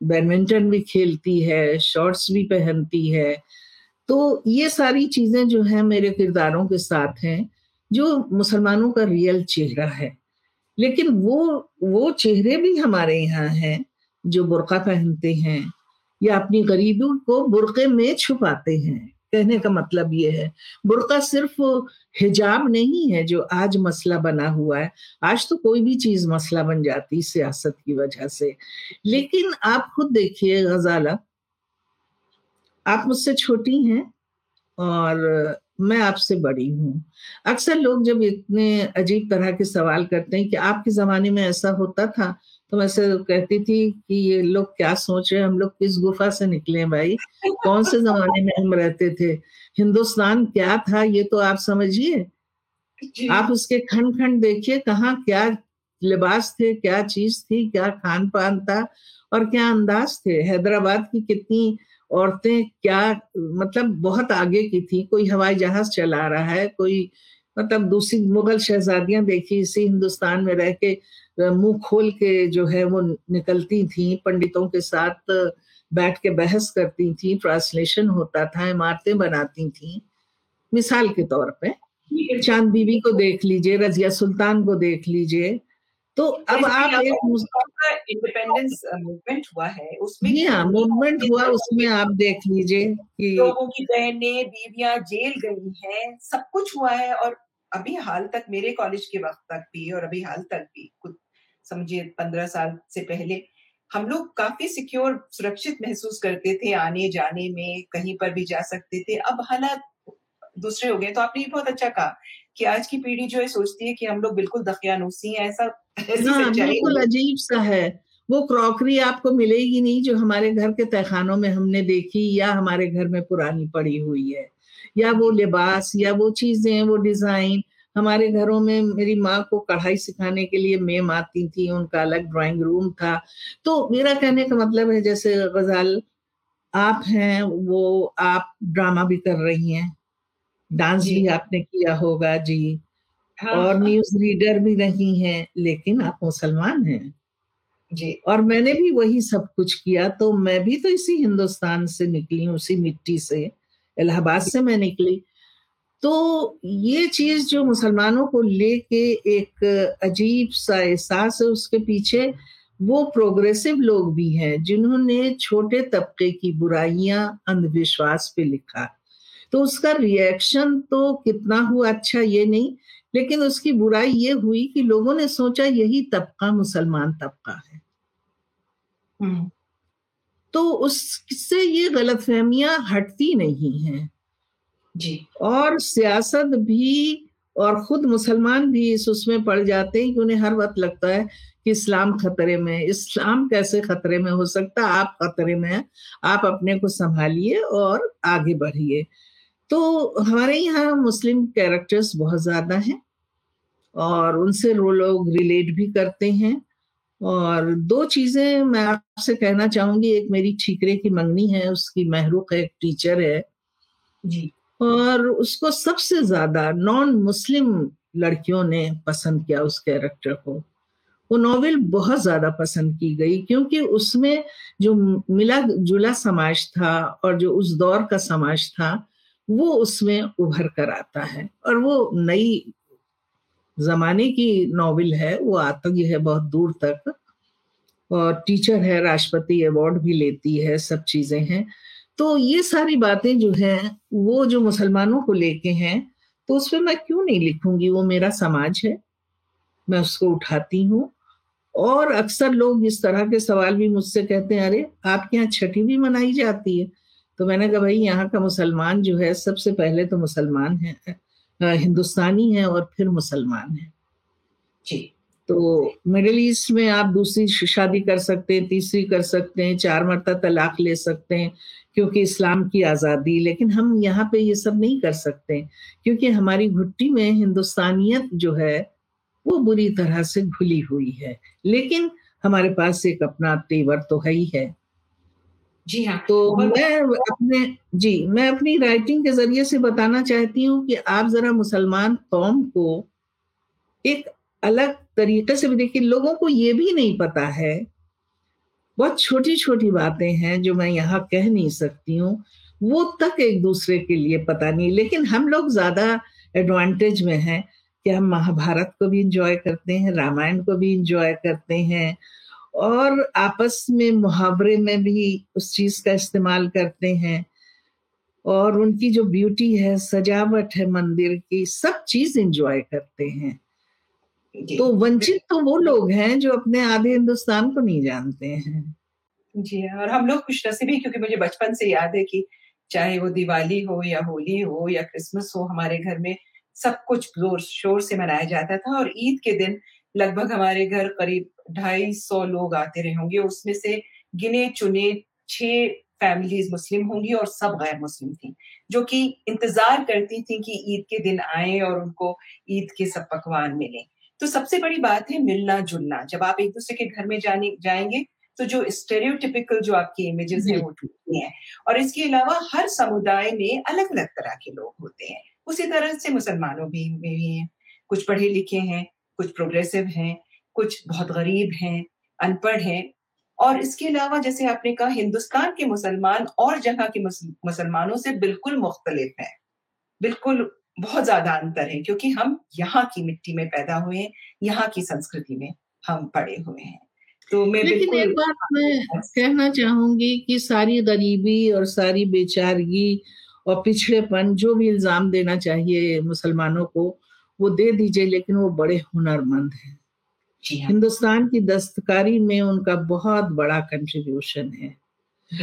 बैडमिंटन भी खेलती है शॉर्ट्स भी पहनती है। तो ये सारी चीज़ें जो है मेरे किरदारों के साथ हैं जो मुसलमानों का रियल चेहरा है। लेकिन वो वो चेहरे भी हमारे यहाँ हैं, जो बुरका पहनते हैं, या अपनी गरीबी को बुरके में छुपाते हैं। कहने का मतलब ये है, बुरका सिर्फ़ हिजाब नहीं है, जो आज मसला बना हुआ है। आज तो कोई भी चीज़ मसला बन जाती सियासत की वजह से। लेकिन आप खुद देखिए, गजाला, आप मुझसे छोटी हैं और मैं आपसे बड़ी हूँ। अक्सर लोग जब इतने अजीब तरह के सवाल करते हैं कि आपके जमाने में ऐसा होता था तो मैं से कहती थी कि ये लोग क्या सोच रहे हैं? हम लोग किस गुफा से निकले भाई? कौन से जमाने में हम रहते थे? हिंदुस्तान क्या था? ये तो आप समझिए। आप उसके खंड खंड देखिए कहाँ क्या लिबास थे क्या चीज़ थी क्या खान पान था और क्या अंदाज थे? हैदराबाद की कितनी औरतें क्या मतलब बहुत आगे की थी। कोई हवाई जहाज़ चला रहा है कोई मतलब दूसरी मुगल शहजादियाँ देखी इसी हिंदुस्तान में रह के मुँह खोल के जो है वो निकलती थी पंडितों के साथ बैठ के बहस करती थी ट्रांसलेशन होता था इमारतें बनाती थी। मिसाल के तौर पे चाँद बीबी को देख लीजिए रजिया सुल्तान को देख लीजिए तो अब आप एक इंडिपेंडेंस मूवमेंट हुआ है उसमें हाँ मूवमेंट हुआ उसमें आप देख लीजिए कि लोगों की बहनें बीवियाँ जेल गई हैं सब कुछ हुआ है और अभी हाल तक मेरे कॉलेज के वक्त तक भी और अभी हाल तक भी कुछ समझिए पंद्रह साल से पहले हम लोग काफ़ी सिक्योर सुरक्षित महसूस करते थे आने जाने में कहीं पर भी जा सकते थे। अब हालात दूसरे हो गए तो आपने ये बहुत अच्छा कहा कि आज की पीढ़ी जो है सोचती है कि हम लोग बिल्कुल दकियानूसी हैं ऐसा हाँ, बिल्कुल अजीब सा है। वो क्रॉकरी आपको मिलेगी नहीं जो हमारे घर के तहखानों में हमने देखी या हमारे घर में पुरानी पड़ी हुई है। या वो लिबास या वो चीज़ें वो डिज़ाइन। हमारे घरों में मेरी माँ को कढ़ाई सिखाने के लिए मेम आती थी उनका अलग ड्राइंग रूम था। तो मेरा कहने का मतलब है जैसे गज़ल आप हैं वो आप ड्रामा भी कर रही हैं। डांस भी आपने किया होगा जी। हाँ, और हाँ। न्यूज़ रीडर भी नहीं है लेकिन आप मुसलमान हैं। जी। और मैंने भी वही सब कुछ किया तो मैं भी तो इसी हिंदुस्तान से निकली उसी मिट्टी से इलाहाबाद से मैं निकली। तो ये चीज़ जो मुसलमानों को लेके एक अजीब सा एहसास है उसके पीछे वो प्रोग्रेसिव लोग भी हैं जिन्होंने छोटे तबके की बुराइयाँ अंधविश्वास पे लिखा। तो उसका रिएक्शन तो कितना हुआ अच्छा ये नहीं लेकिन उसकी बुराई ये हुई कि लोगों ने सोचा यही तबका मुसलमान तबका है। हम्म। तो उससे ये गलत फहमियाँ हटती नहीं हैं। जी। और सियासत भी और खुद मुसलमान भी इस उसमें पड़ जाते हैं कि उन्हें हर वक्त लगता है कि इस्लाम खतरे में इस्लाम कैसे खतरे में हो सकता? आप खतरे में हैं। आप अपने को संभालिए और आगे बढ़िए। तो हमारे यहाँ मुस्लिम कैरेक्टर्स बहुत ज़्यादा हैं और उनसे वो लोग रिलेट भी करते हैं। और दो चीज़ें मैं आपसे कहना चाहूँगी। एक मेरी ठीकरे की मंगनी है उसकी महरूक एक टीचर है। जी। और उसको सबसे ज़्यादा नॉन मुस्लिम लड़कियों ने पसंद किया उस कैरेक्टर को। वो नॉवेल बहुत ज़्यादा पसंद की गई क्योंकि उसमें जो मिला जुला समाज था और जो उस दौर का समाज था वो उसमें उभर कर आता है। और वो नई जमाने की नॉवेल है, वो आती है बहुत दूर तक। और टीचर है, राष्ट्रपति अवार्ड भी लेती है, सब चीज़ें हैं। तो ये सारी बातें जो हैं, वो जो मुसलमानों को लेके हैं तो उस पर मैं क्यों नहीं लिखूँगी? वो मेरा समाज है, मैं उसको उठाती हूँ। और अक्सर लोग इस तरह के सवाल भी मुझसे कहते हैं, अरे, आपके यहाँ छठी भी मनाई जाती है। तो मैंने कहा भाई यहाँ का मुसलमान जो है सबसे पहले तो मुसलमान है हिंदुस्तानी है और फिर मुसलमान है। जी। तो मिडिल ईस्ट में आप दूसरी शादी कर सकते हैं तीसरी कर सकते हैं चार मरता तलाक ले सकते हैं क्योंकि इस्लाम की आज़ादी लेकिन हम यहाँ पे ये सब नहीं कर सकते क्योंकि हमारी घुट्टी में हिंदुस्तानियत जो है वो बुरी तरह से घुली हुई है। लेकिन हमारे पास एक अपना तेवर तो है ही है। जी हाँ तो मैं अपने जी मैं अपनी राइटिंग के ज़रिए से बताना चाहती हूँ कि आप जरा मुसलमान कौम को एक अलग तरीके से भी देखिए लोगों को ये भी नहीं पता है बहुत छोटी छोटी बातें हैं जो मैं यहाँ कह नहीं सकती हूँ वो तक एक दूसरे के लिए पता नहीं लेकिन हम लोग ज़्यादा एडवांटेज में हैं कि हम महाभारत को भी इंजॉय करते हैं रामायण को भी इंजॉय करते हैं और आपस में मुहावरे में भी उस चीज़ का इस्तेमाल करते हैं। और उनकी जो ब्यूटी है सजावट है मंदिर की सब चीज़ एंजॉय करते हैं। तो वंचित तो वो लोग हैं जो अपने आधे हिंदुस्तान को नहीं जानते हैं। जी और हम लोग खुश नसीबी क्योंकि मुझे बचपन से याद है कि चाहे वो दिवाली हो या होली हो या क्रिसमस हो हमारे घर में सब कुछ ज़ोर शोर से मनाया जाता था और ईद के दिन लगभग हमारे घर करीब ढाई सौ लोग आते रहे होंगे। उसमें से गिने चुने छह फैमिलीज़ मुस्लिम होंगी और सब गैर मुस्लिम थी जो कि इंतज़ार करती थी कि ईद के दिन आए और उनको ईद के सब पकवान मिले। तो सबसे बड़ी बात है मिलना जुलना। जब आप एक दूसरे के घर में जाने जाएँगे तो जो स्टेरियोटिपिकल जो आपकी इमेजेस है वो टूटती हैं। और इसके अलावा हर समुदाय में अलग अलग तरह के लोग होते हैं। उसी तरह से मुसलमानों भी में भी हैं। कुछ पढ़े लिखे हैं कुछ प्रोग्रेसिव हैं कुछ बहुत गरीब हैं अनपढ़ हैं। और इसके अलावा जैसे आपने कहा हिंदुस्तान के मुसलमान और जगह के मुसलमानों से बिल्कुल मुख्तलिफ़ हैं। बिल्कुल बहुत ज़्यादा अंतर है क्योंकि हम यहाँ की मिट्टी में पैदा हुए हैं यहाँ की संस्कृति में हम पड़े हुए हैं। तो मैं लेकिन एक बात मैं कहना चाहूँगी कि सारी गरीबी और सारी बेचारगी और पिछड़ेपन जो भी इल्ज़ाम देना चाहिए मुसलमानों को वो दे दीजिए लेकिन वो बड़े हुनरमंद हैं। हाँ। हिंदुस्तान की दस्तकारी में उनका बहुत बड़ा कंट्रीब्यूशन है।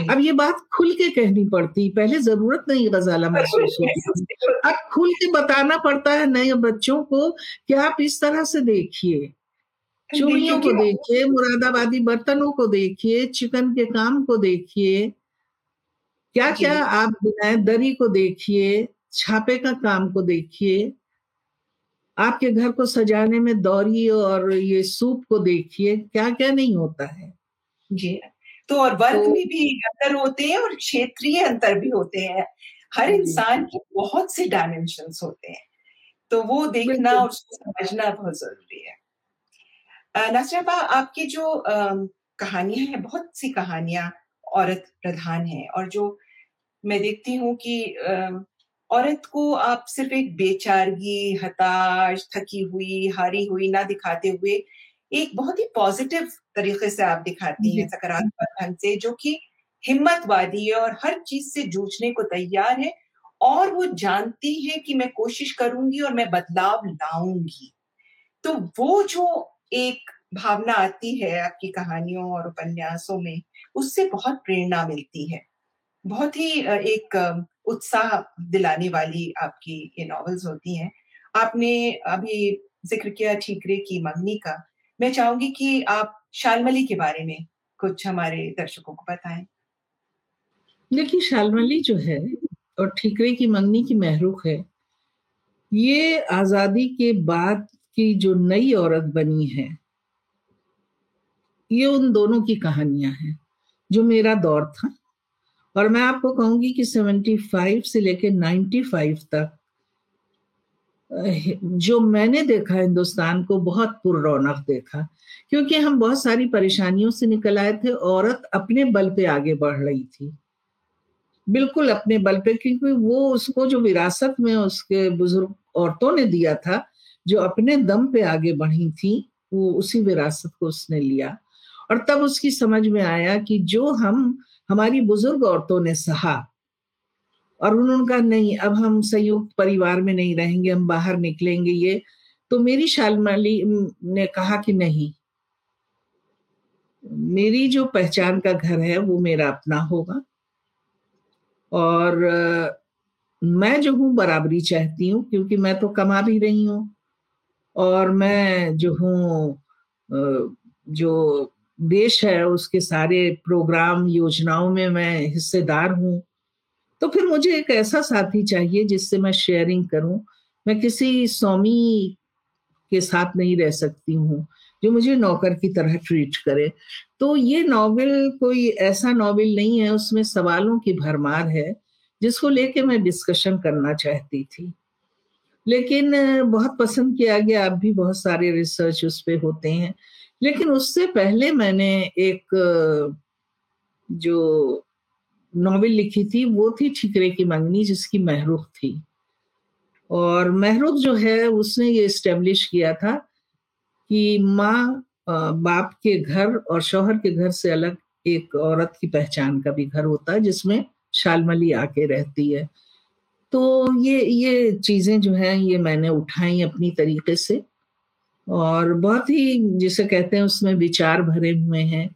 अब ये बात खुल के कहनी पड़ती पहले ज़रूरत नहीं गजाला महसूस होती अब खुल के बताना पड़ता है नए बच्चों को कि आप इस तरह से देखिए चूड़ियों को देखिए मुरादाबादी बर्तनों को देखिए चिकन के काम को देखिए। क्या क्या आप बनाए दरी को देखिए छापे का काम को देखिए आपके घर को सजाने में दौरी और ये सूप को देखिए क्या क्या नहीं होता है। जी। तो और वर्ग तो, में भी अंतर होते हैं और क्षेत्रीय अंतर भी होते हैं। हर इंसान के बहुत से डायमेंशन होते हैं। तो वो देखना और उसको समझना बहुत ज़रूरी है। नसरबा आपकी जो कहानियाँ हैं बहुत सी कहानियाँ औरत प्रधान है और जो मैं देखती हूँ कि औरत को आप सिर्फ़ एक बेचारगी हताश थकी हुई हारी हुई ना दिखाते हुए एक बहुत ही पॉजिटिव तरीके से आप दिखाती हैं सकारात्मक ढंग से जो कि हिम्मत वादी है और हर चीज़ से जूझने को तैयार है और वो जानती है कि मैं कोशिश करूँगी और मैं बदलाव लाऊँगी। तो वो जो एक भावना आती है आपकी कहानियों और उपन्यासों में उससे बहुत प्रेरणा मिलती है। बहुत ही एक उत्साह दिलाने वाली आपकी ये नॉवेल्स होती हैं। आपने अभी ज़िक्र किया ठीकरे की मंगनी का। मैं चाहूँगी कि आप शालमली के बारे में कुछ हमारे दर्शकों को बताएँ। देखिए, शालमली जो है और ठीकरे की मंगनी की महरूख है, ये आज़ादी के बाद की जो नई औरत बनी है, ये उन दोनों की कहानियाँ हैं, जो मेरा दौर था। और मैं आपको कहूँगी कि 75 से लेकर 95 तक, जो मैंने देखा हिंदुस्तान को बहुत पुरौनक देखा, क्योंकि हम बहुत सारी परेशानियों से निकल आए थे, औरत अपने बल पे आगे बढ़ रही थी। बिल्कुल अपने बल पे, क्योंकि वो उसको जो विरासत में उसके बुज़ुर्ग औरतों ने दिया था, जो अपने दम पे आगे बढ़ी थी, वो उसी विरासत को उसने लिया। और तब उसकी समझ में आया कि जो हम हमारी बुज़ुर्ग औरतों ने सहा और उन्होंने कहा, नहीं, अब हम संयुक्त परिवार में नहीं रहेंगे, हम बाहर निकलेंगे ये। तो मेरी शालमाली ने कहा कि नहीं, मेरी जो पहचान का घर है वो मेरा अपना होगा और मैं जो हूँ बराबरी चाहती हूँ क्योंकि मैं तो कमा भी रही हूँ और मैं जो हूँ जो देश है, उसके सारे प्रोग्राम, योजनाओं में मैं हिस्सेदार हूँ। तो फिर मुझे एक ऐसा साथी चाहिए जिससे मैं शेयरिंग करूँ। मैं किसी स्वामी के साथ नहीं रह सकती हूँ, जो मुझे नौकर की तरह ट्रीट करे। तो ये नॉवेल कोई ऐसा नॉवेल नहीं है, उसमें सवालों की भरमार है, जिसको लेके मैं डिस्कशन करना चाहती थी। लेकिन बहुत पसंद किया गया अब भी बहुत सारे रिसर्च उस पर होते हैं। लेकिन उससे पहले मैंने एक, जो नॉवेल लिखी थी, वो थी ठिकरे की मंगनी, जिसकी महरुख थी। और महरुख जो है, उसने ये इस्टेब्लिश किया था कि माँ बाप के घर और शौहर के घर से अलग एक औरत की पहचान का भी घर होता है, जिसमें शालमली आके रहती है। तो ये ये चीज़ें जो हैं, ये मैंने उठाई अपनी तरीके से। और बहुत ही जिसे कहते हैं उसमें विचार भरे हुए हैं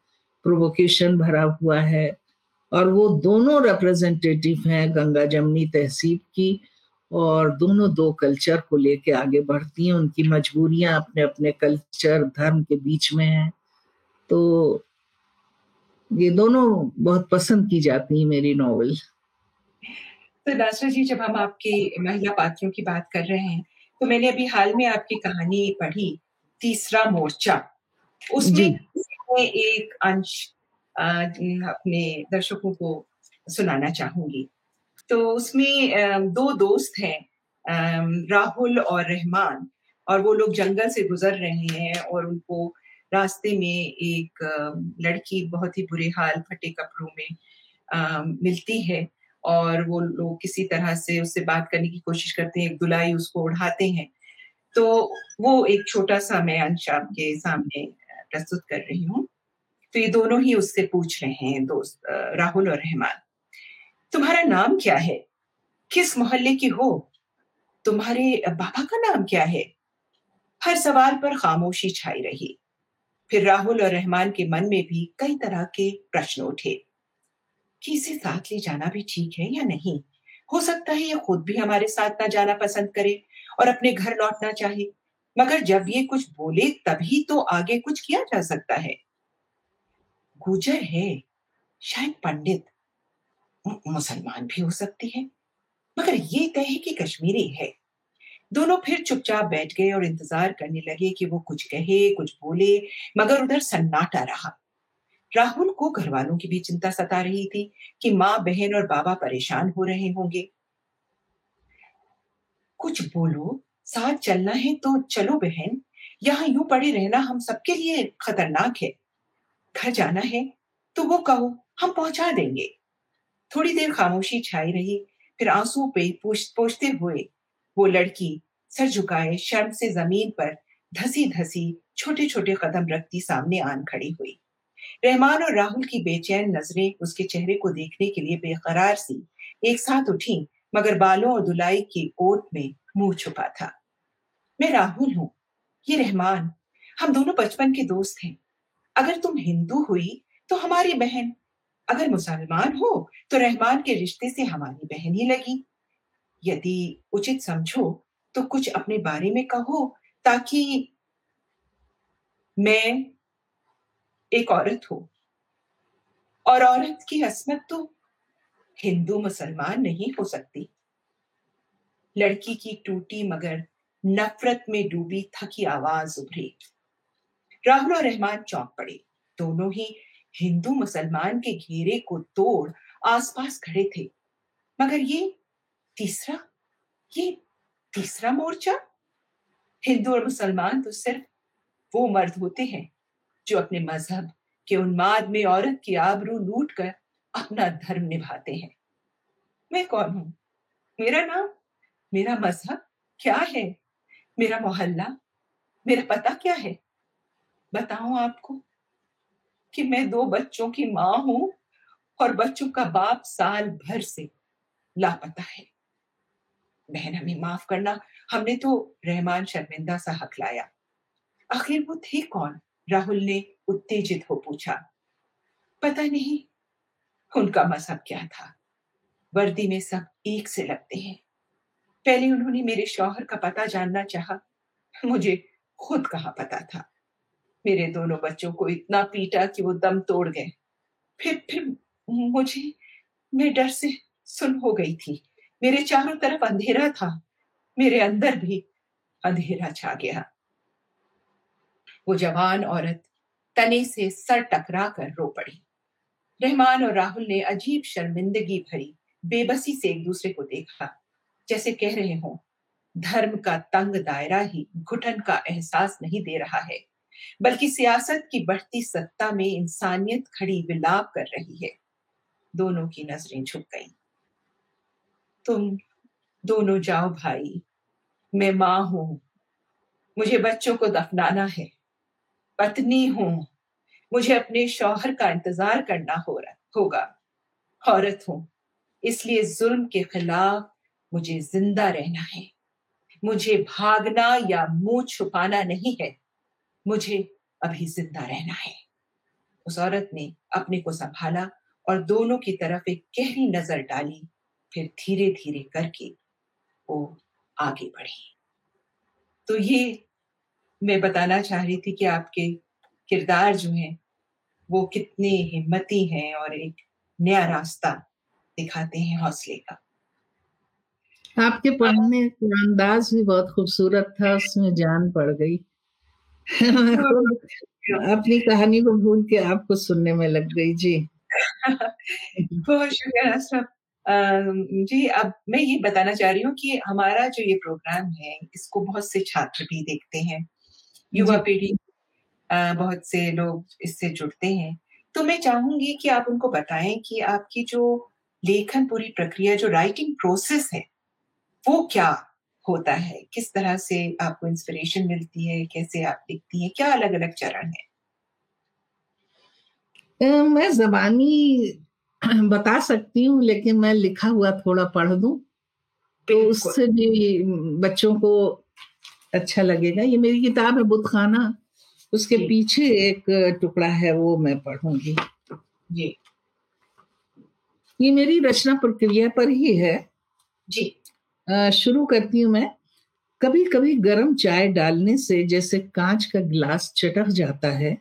प्रोवोकेशन भरा हुआ है और वो दोनों रिप्रेजेंटेटिव हैं गंगा जमनी तहसीब की और दोनों दो कल्चर को लेके आगे बढ़ती हैं। उनकी मजबूरियाँ अपने अपने कल्चर धर्म के बीच में हैं। तो ये दोनों बहुत पसंद की जाती है मेरी नॉवल तो दासरा जी, जब हम आपकी महिला पात्रों की बात कर रहे हैं तो मैंने अभी हाल में आपकी कहानी पढ़ी तीसरा मोर्चा। उसमें एक अंश अपने दर्शकों को सुनाना चाहूँगी। तो उसमें दो दोस्त हैं राहुल और रहमान और वो लोग जंगल से गुजर रहे हैं और उनको रास्ते में एक लड़की बहुत ही बुरे हाल फटे कपड़ों में मिलती है और वो लोग किसी तरह से उससे बात करने की कोशिश करते हैं एक दुलाई उसको उड़ाते हैं। तो वो एक छोटा सा मैं अंश आपके सामने प्रस्तुत कर रही हूँ। तो ये दोनों ही उससे पूछ रहे हैं दोस्त राहुल और रहमान। तुम्हारा नाम क्या है? किस मोहल्ले की हो? तुम्हारे बाबा का नाम क्या है? हर सवाल पर खामोशी छाई रही। फिर राहुल और रहमान के मन में भी कई तरह के प्रश्न उठे। कि इसे साथ ले जाना भी ठीक है या नहीं? हो सकता है ये खुद भी हमारे साथ ना जाना पसंद करे। और अपने घर लौटना चाहे। मगर जब ये कुछ बोले, तभी तो आगे कुछ किया जा सकता है। गुजर है, शायद पंडित मुसलमान भी हो सकती है। मगर ये तय है कि कश्मीरी है। दोनों फिर चुपचाप बैठ गए और इंतज़ार करने लगे कि वो कुछ कहे, कुछ बोले, मगर उधर सन्नाटा रहा। राहुल को घर वालों की भी चिंता सता रही थी कि माँ बहन और बाबा परेशान हो रहे होंगे। कुछ बोलो, साथ चलना है तो चलो बहन, यहाँ यूँ पड़े रहना हम सबके लिए खतरनाक है। घर जाना है तो वो कहो, हम पहुँचा देंगे। थोड़ी देर खामोशी छाई रही, फिर आँसू पे पोछते हुए वो लड़की सर झुकाए शर्म से ज़मीन पर धसी धसी छोटे छोटे कदम रखती सामने आन खड़ी हुई। रहमान और राहुल की बेचैन नज़रें उसके चेहरे को देखने के लिए बेकरार सी, एक साथ उठी मगर बालों और दुलाई की ओट में मुँह छुपा था। मैं राहुल हूँ। ये रहमान, हम दोनों बचपन के दोस्त हैं। अगर तुम हिंदू हुई तो हमारी बहन। अगर मुसलमान हो तो रहमान के रिश्ते से हमारी बहन ही लगी। यदि उचित समझो तो कुछ अपने बारे में कहो ताकि मैं एक औरत हो। और औरत की असमत तो हिंदू मुसलमान नहीं हो सकती। लड़की की टूटी मगर नफरत में डूबी थकी आवाज़ उभरी। राहुल और रहमान चौंक पड़े। दोनों ही हिंदू मुसलमान के घेरे को तोड़ आसपास खड़े थे। मगर ये तीसरा? ये तीसरा मोर्चा? हिंदू और मुसलमान तो सिर्फ़ वो मर्द होते हैं जो अपने मज़हब के उन्माद में औरत की आबरू लूट कर अपना धर्म निभाते हैं। मैं कौन हूँ? मेरा नाम, मेरा मज़हब क्या है? मेरा मोहल्ला, मेरा पता क्या है? बताऊँ आपको कि मैं दो बच्चों की माँ हूँ और बच्चों का बाप साल भर से लापता है। बहन, हमें माफ़ करना। हमने तो रहमान शर्मिंदा सा हक लाया। आखिर वो थे कौन? राहुल ने उत्तेजित हो पूछा। पता नहीं उनका मज़हब क्या था? वर्दी में सब एक से लगते हैं। पहले उन्होंने मेरे शौहर का पता जानना चाहा। मुझे खुद कहा पता था? मेरे दोनों बच्चों को इतना पीटा कि वो दम तोड़ गए। फिर फिर मुझे, मैं डर से सुन हो गई थी। मेरे चारों तरफ़ अंधेरा था। मेरे अंदर भी अंधेरा छा गया। वो जवान औरत तने से सर टकरा कर रो पड़ी। रहमान और राहुल ने अजीब शर्मिंदगी भरी, बेबसी से एक दूसरे को देखा जैसे कह रहे हो, धर्म का तंग दायरा ही घुटन का एहसास नहीं दे रहा है, बल्कि सियासत की बढ़ती सत्ता में इंसानियत खड़ी विलाप कर रही है दोनों की नज़रें झुक गईं। तुम दोनों जाओ भाई, मैं माँ हूँ, मुझे बच्चों को दफनाना है, पत्नी हूँ मुझे अपने शौहर का इंतज़ार करना हो रहा, होगा। औरत हूँ, इसलिए जुल्म के खिलाफ मुझे ज़िंदा रहना है। मुझे भागना या मुँह छुपाना नहीं है, मुझे अभी ज़िंदा रहना है। उस औरत ने अपने को संभाला और दोनों की तरफ़ एक गहरी नज़र डाली, फिर धीरे धीरे करके वो आगे बढ़ी। तो ये मैं बताना चाह रही थी कि आपके किरदार जो हैं वो कितने हिम्मती हैं और एक नया रास्ता दिखाते हैं हौसले का। आपके पढ़ने का अंदाज भी बहुत खूबसूरत था उसमें जान पड़ गई। [LAUGHS] अपनी कहानी को भूल के आपको सुनने में लग गई जी। [LAUGHS] बहुत शुक्रिया अशरफ जी अब मैं ये बताना चाह रही हूँ कि हमारा जो ये प्रोग्राम है इसको बहुत से छात्र भी देखते हैं। युवा पीढ़ी बहुत से लोग इससे जुड़ते हैं। तो मैं चाहूँगी कि आप उनको बताएँ कि आपकी जो लेखन पूरी प्रक्रिया जो राइटिंग प्रोसेस है वो क्या होता है? किस तरह से आपको इंस्पिरेशन मिलती है? कैसे आप लिखती हैं? क्या अलग अलग चरण है? मैं जबानी [CLEARS THROAT] बता सकती हूँ लेकिन मैं लिखा हुआ थोड़ा पढ़ दूँ। तो उससे भी बच्चों को अच्छा लगेगा। ये मेरी किताब है बुद्ध खाना उसके पीछे एक टुकड़ा है वो मैं पढ़ूँगी। जी। ये मेरी रचना प्रक्रिया पर ही है। जी। शुरू करती हूँ मैं। कभी कभी गर्म चाय डालने से जैसे कांच का गिलास चटक जाता है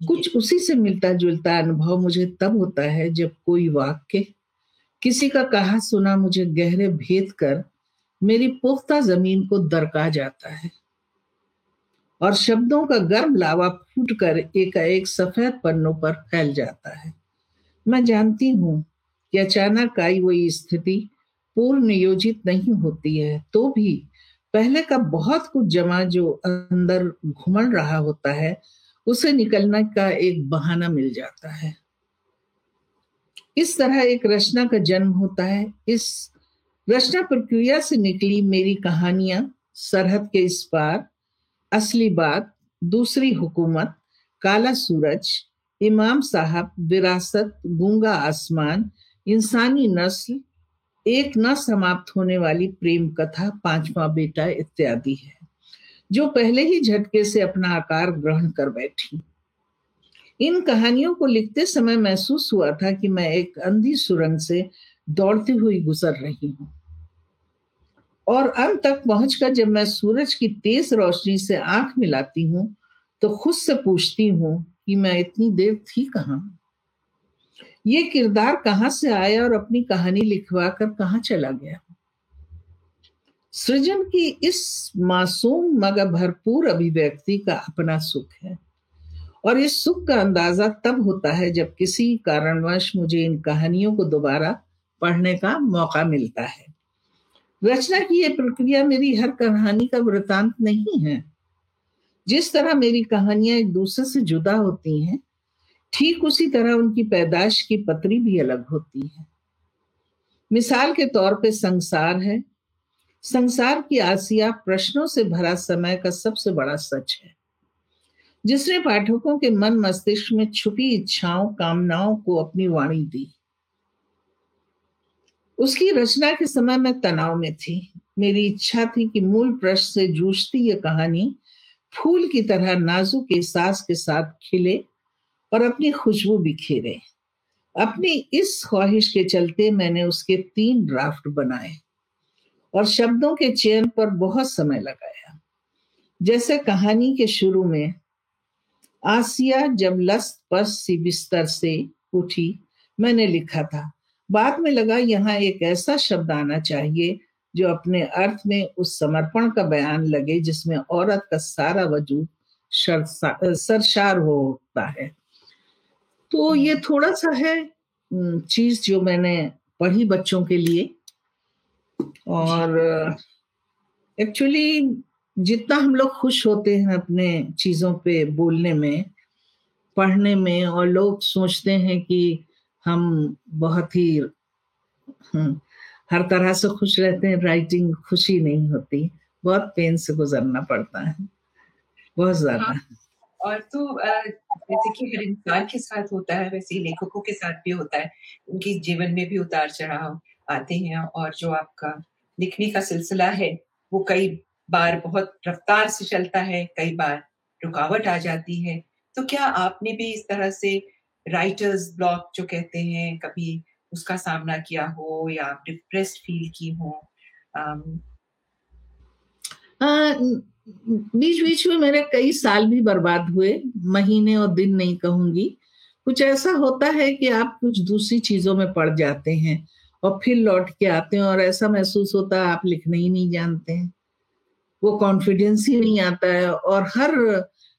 कुछ उसी से मिलता जुलता अनुभव मुझे तब होता है जब कोई वाक्य किसी का कहा सुना मुझे गहरे भेद कर मेरी पुख्ता ज़मीन को दरका जाता है। और शब्दों का गर्म लावा फूट कर एक सफ़ेद पन्नों पर फैल जाता है। मैं जानती हूँ कि अचानक आई वही स्थिति पूर्व नियोजित नहीं होती है तो भी पहले का बहुत कुछ जमा जो अंदर घुमड़ रहा होता है, उसे निकलने का एक बहाना मिल जाता है। इस तरह एक रचना का जन्म होता है। इस रचना प्रक्रिया से निकली मेरी कहानियाँ सरहद के इस पार असली बात, दूसरी हुकूमत, काला सूरज, इमाम साहब, विरासत, गूँगा आसमान, इंसानी नस्ल, एक न समाप्त होने वाली प्रेम कथा, पांचवा बेटा इत्यादि है, जो पहले ही झटके से अपना आकार ग्रहण कर बैठी। इन कहानियों को लिखते समय महसूस हुआ था कि मैं एक अंधी सुरंग से दौड़ती हुई गुजर रही हूँ। और अंत तक पहुंचकर जब मैं सूरज की तेज रोशनी से आँख मिलाती हूँ तो खुद से पूछती हूँ कि मैं इतनी देर थी कहाँ? ये किरदार कहाँ से आया और अपनी कहानी लिखवा कर कहाँ चला गया? सृजन की इस मासूम, मगर भरपूर अभिव्यक्ति का अपना सुख है। और इस सुख का अंदाज़ा तब होता है जब किसी कारणवश मुझे इन कहानियों को दोबारा पढ़ने का मौका मिलता है। रचना की यह प्रक्रिया मेरी हर कहानी का वृतांत नहीं है। जिस तरह मेरी कहानियाँ एक दूसरे से जुदा होती हैं, ठीक उसी तरह उनकी पैदाश की पत्री भी अलग होती है। मिसाल के तौर पे संसार है। संसार की आसिया प्रश्नों से भरा समय का सबसे बड़ा सच है। जिसने पाठकों के मन मस्तिष्क में छुपी इच्छाओं, कामनाओं को अपनी वाणी दी। उसकी रचना के समय में तनाव में थी। मेरी इच्छा थी कि मूल प्रश्न से जूझती यह कहानी फूल की तरह नाजुक एहसास के साथ खिले और अपनी खुशबू बिखेरे अपनी इस ख्वाहिश के चलते मैंने उसके तीन ड्राफ्ट बनाए और शब्दों के चयन पर बहुत समय लगाया। जैसे कहानी के शुरू में, आसिया जब लस्त पस सी बिस्तर से उठी, मैंने लिखा था बाद में लगा, यहाँ एक ऐसा शब्द आना चाहिए जो अपने अर्थ में उस समर्पण का बयान लगे, जिसमें औरत का सारा वजूद सरशार होता है। तो ये थोड़ा सा है चीज़ जो मैंने पढ़ी बच्चों के लिए। और एक्चुअली जितना हम लोग खुश होते हैं अपने चीज़ों पे बोलने में, पढ़ने में, और लोग सोचते हैं कि हम बहुत ही हम्म, हर तरह से खुश रहते हैं राइटिंग खुशी नहीं होती बहुत पेन से गुजरना पड़ता है बहुत ज़्यादा। हाँ, और तो जैसे कि हर इंसान के साथ होता है वैसे लेखकों के साथ भी होता है उनके जीवन में भी उतार चढ़ाव आते हैं और जो आपका लिखने का सिलसिला है वो कई बार बहुत रफ्तार से चलता है कई बार रुकावट आ जाती है तो क्या आपने भी इस तरह से राइटर्स ब्लॉक जो कहते हैं, कभी उसका सामना किया हो या आप डिप्रेस्ड फील की हो बीच बीच में मेरे कई साल भी बर्बाद हुए, महीने और दिन नहीं कहूँगी। कुछ ऐसा होता है कि आप कुछ दूसरी चीज़ों में पड़ जाते हैं और फिर लौट के आते हैं और ऐसा महसूस होता है आप लिखना ही नहीं जानते हैं। वो कॉन्फिडेंस ही नहीं आता है और हर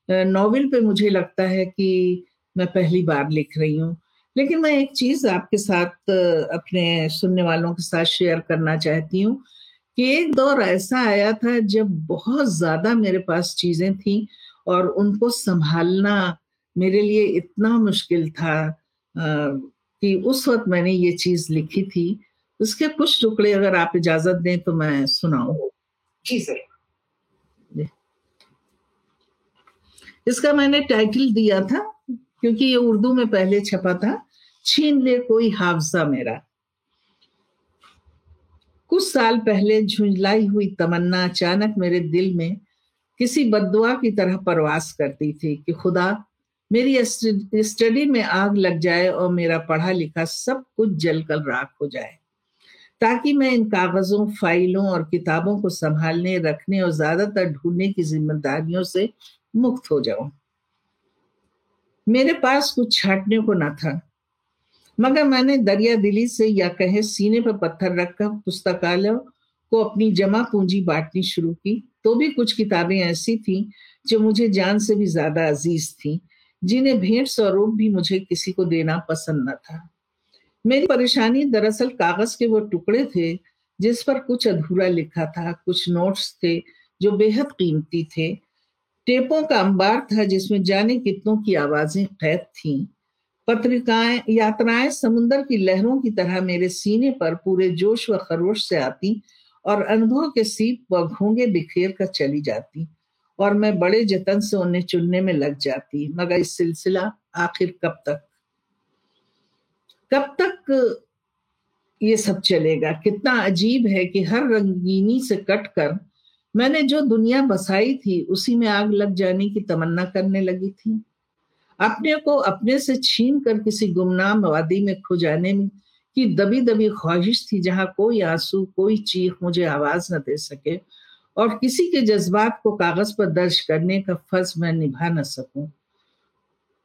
नॉवेल पे मुझे लगता है कि मैं पहली बार लिख रही हूँ। लेकिन मैं एक चीज़ आपके साथ अपने सुनने वालों के साथ शेयर करना चाहती हूँ कि एक दौर ऐसा आया था जब बहुत ज़्यादा मेरे पास चीज़ें थी और उनको संभालना मेरे लिए इतना मुश्किल था कि उस वक्त मैंने ये चीज़ लिखी थी। उसके कुछ टुकड़े अगर आप इजाज़त दें तो मैं सुनाऊ। जी सर। इसका मैंने टाइटल दिया था क्योंकि ये उर्दू में पहले छपा था, छीन ले कोई हाफजा मेरा। कुछ साल पहले झुंझलाई हुई तमन्ना अचानक मेरे दिल में किसी बदुआ की तरह परवास करती थी कि खुदा, मेरी स्टडी में आग लग जाए और मेरा पढ़ा लिखा सब कुछ जलकर राख हो जाए, ताकि मैं इन कागजों, फाइलों और किताबों को संभालने, रखने और ज़्यादातर ढूँढने की जिम्मेदारियों से मुक्त हो जाऊँ। मेरे पास कुछ छाटने को ना था। मगर मैंने दरिया दिली से या कहे सीने पर पत्थर रखकर पुस्तकालय को अपनी जमा पूंजी बांटनी शुरू की तो भी कुछ किताबें ऐसी थी जो मुझे जान से भी ज़्यादा अज़ीज़ थी, जिन्हें भेंट स्वरूप भी मुझे किसी को देना पसंद न था। मेरी परेशानी दरअसल कागज़ के वो टुकड़े थे, जिस पर कुछ अधूरा लिखा था, कुछ नोट्स थे, जो बेहद कीमती थे टेपों का अंबार था जिसमें जाने कितनों की आवाज़ें कैद थीं। पत्रिकाएँ, यात्राएँ समुन्दर की लहरों की तरह मेरे सीने पर पूरे जोश व खरोश से आती और अनुभव के सीप व घोंगे बिखेर कर चली जाती और मैं बड़े जतन से उन्हें चुनने में लग जाती, मगर इस सिलसिला आखिर कब तक? कब तक ये सब चलेगा? कितना अजीब है कि हर रंगीनी से कट कर मैंने जो दुनिया बसाई थी, उसी में आग लग जाने की तमन्ना करने लगी थी। अपने को अपने से छीन कर किसी गुमनाम वादी में खो जाने में की दबी दबी ख्वाहिश थी, जहाँ कोई आँसू, कोई चीख मुझे आवाज़ न दे सके और किसी के जज्बात को कागज़ पर दर्ज करने का फ़र्ज़ मैं निभा न सकूँ।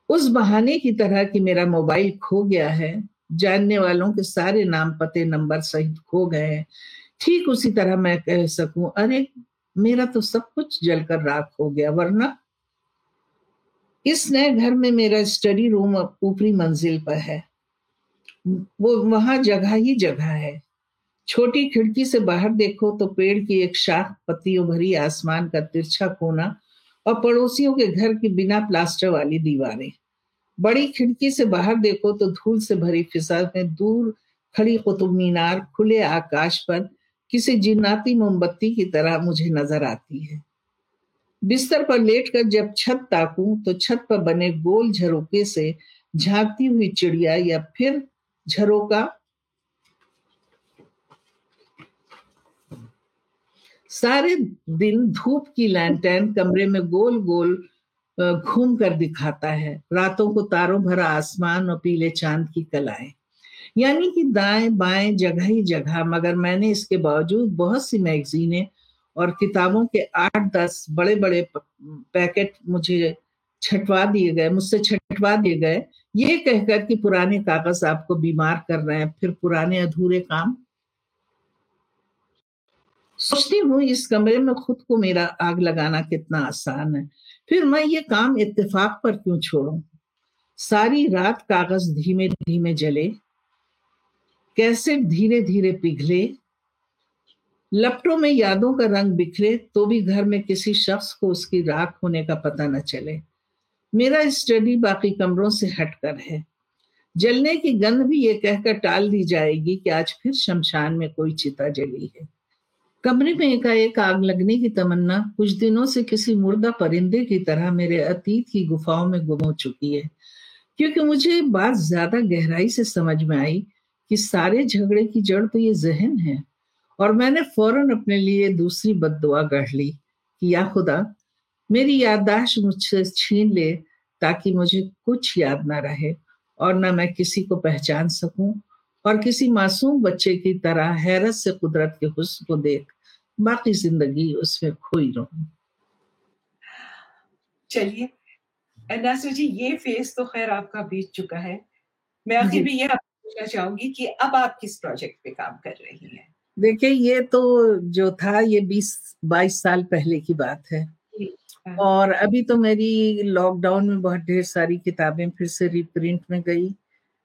उस बहाने की तरह कि मेरा मोबाइल खो गया है, जानने वालों के सारे नाम पते नंबर सहित खो गए हैं, ठीक उसी तरह मैं कह सकूँ, अरे मेरा तो सब कुछ जलकर राख हो गया, वरना इस नए घर में मेरा स्टडी रूम ऊपरी मंजिल पर है? वो वहाँ जगह ही जगह है। छोटी खिड़की से बाहर देखो तो पेड़ की एक शाख, पत्तियों भरी आसमान का तिरछा कोना और पड़ोसियों के घर की बिना प्लास्टर वाली दीवारें। बड़ी खिड़की से बाहर देखो तो धूल से भरी फिजा में दूर खड़ी कुतुब मीनार, खुले आकाश पर किसी जिन्नाती मोमबत्ती की तरह मुझे नज़र आती है। बिस्तर पर लेटकर जब छत ताकूं तो छत पर बने गोल झरोके से झांकती हुई चिड़िया या फिर झरोका? सारे दिन धूप की लैंटर्न कमरे में गोल गोल घूम कर दिखाता है। रातों को तारों भरा आसमान और पीले चाँद की कलाएँ। यानी कि दाएँ बाएँ जगह ही जगह, मगर मैंने इसके बावजूद बहुत सी मैगजीनें और किताबों के आठ दस बड़े बड़े पैकेट मुझे छटवा दिए गए, मुझसे छटवा दिए गए। ये कहकर कि पुराने कागज़ आपको बीमार कर रहे हैं, फिर पुराने अधूरे काम। सोचती हूँ इस कमरे में खुद को मेरा आग लगाना कितना आसान है। फिर मैं ये काम इत्तेफाक पर क्यों छोड़ू? सारी रात कागज़ धीमे धीमे जले कैसे धीरे धीरे पिघले, लपटों में यादों का रंग बिखरे तो भी घर में किसी शख्स को उसकी राख होने का पता न चले। मेरा स्टडी बाकी कमरों से हटकर है। जलने की गंध भी ये कहकर टाल दी जाएगी कि आज फिर शमशान में कोई चिता जली है। कमरे में एकाएक आग लगने की तमन्ना कुछ दिनों से किसी मुर्दा परिंदे की तरह मेरे अतीत की गुफाओं में गुम हो चुकी है, क्योंकि मुझे बात ज़्यादा गहराई से समझ में आई कि सारे झगड़े की जड़ तो ये जहन है। और मैंने फ़ौरन अपने लिए दूसरी बददुआ गढ़ ली कि या खुदा मेरी याददाश्त मुझसे छीन ले ताकि मुझे कुछ याद ना रहे और न मैं किसी को पहचान सकूँ और किसी मासूम बच्चे की तरह हैरत से कुदरत के हुस्न को देख बाकी ज़िंदगी उसमें खोई रहूँ। चलिए जी ये फ़ेज़ तो खैर आपका बीत चुका है। मैं आखिर भी ये पूछना चाहूँगी कि अब आप किस प्रोजेक्ट पे काम कर रही हैं? देखिए ये तो जो था ये 20 22 साल पहले की बात है। हाँ। और अभी तो मेरी लॉकडाउन में बहुत ढेर सारी किताबें फिर से रिप्रिंट में गई।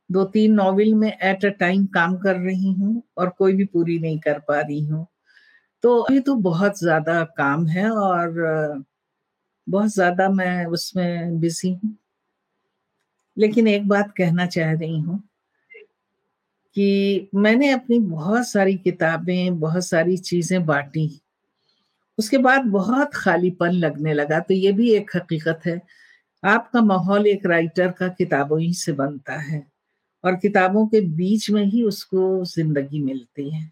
दो तीन नॉवेल में एट अ टाइम काम कर रही हूँ और कोई भी पूरी नहीं कर पा रही हूँ। तो अभी तो बहुत ज़्यादा काम है और बहुत ज़्यादा मैं उसमें बिज़ी हूँ। लेकिन एक बात कहना चाह रही हूँ कि मैंने अपनी बहुत सारी किताबें, बहुत सारी चीज़ें बांटी। उसके बाद बहुत खालीपन लगने लगा तो ये भी एक हकीकत है। आपका माहौल एक राइटर का किताबों ही से बनता है और किताबों के बीच में ही उसको ज़िंदगी मिलती है।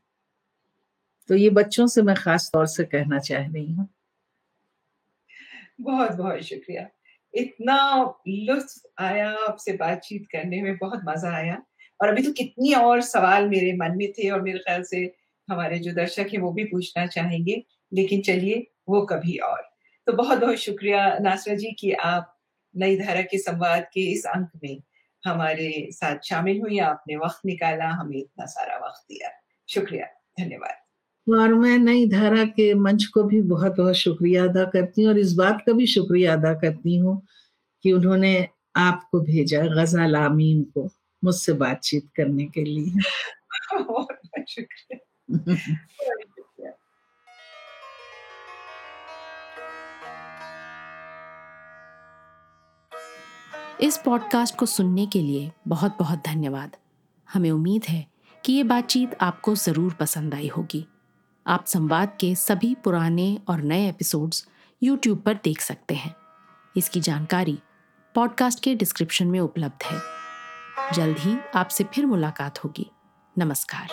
तो ये बच्चों से मैं खास तौर से कहना चाह रही हूँ। बहुत बहुत शुक्रिया। इतना लुत्फ आया आपसे बातचीत करने में, बहुत मज़ा आया। और अभी तो कितनी और सवाल मेरे मन में थे और मेरे ख्याल से हमारे जो दर्शक हैं वो भी पूछना चाहेंगे, लेकिन चलिए वो कभी और। तो बहुत बहुत शुक्रिया नासरा जी कि आप नई धारा के संवाद के इस अंक में हमारे साथ शामिल हुई, आपने वक्त निकाला, हमें इतना सारा वक्त दिया। शुक्रिया, धन्यवाद। और मैं नई धारा के मंच को भी बहुत बहुत शुक्रिया अदा करती हूँ और इस बात का भी शुक्रिया अदा करती हूँ कि उन्होंने आपको भेजा, गज़ल आमीन को। मुझसे बातचीत करने के लिए। [LAUGHS] इस पॉडकास्ट को सुनने के लिए बहुत बहुत धन्यवाद। हमें उम्मीद है कि ये बातचीत आपको ज़रूर पसंद आई होगी। आप संवाद के सभी पुराने और नए एपिसोड्स यूट्यूब पर देख सकते हैं। इसकी जानकारी पॉडकास्ट के डिस्क्रिप्शन में उपलब्ध है। जल्द ही आपसे फिर मुलाकात होगी। नमस्कार।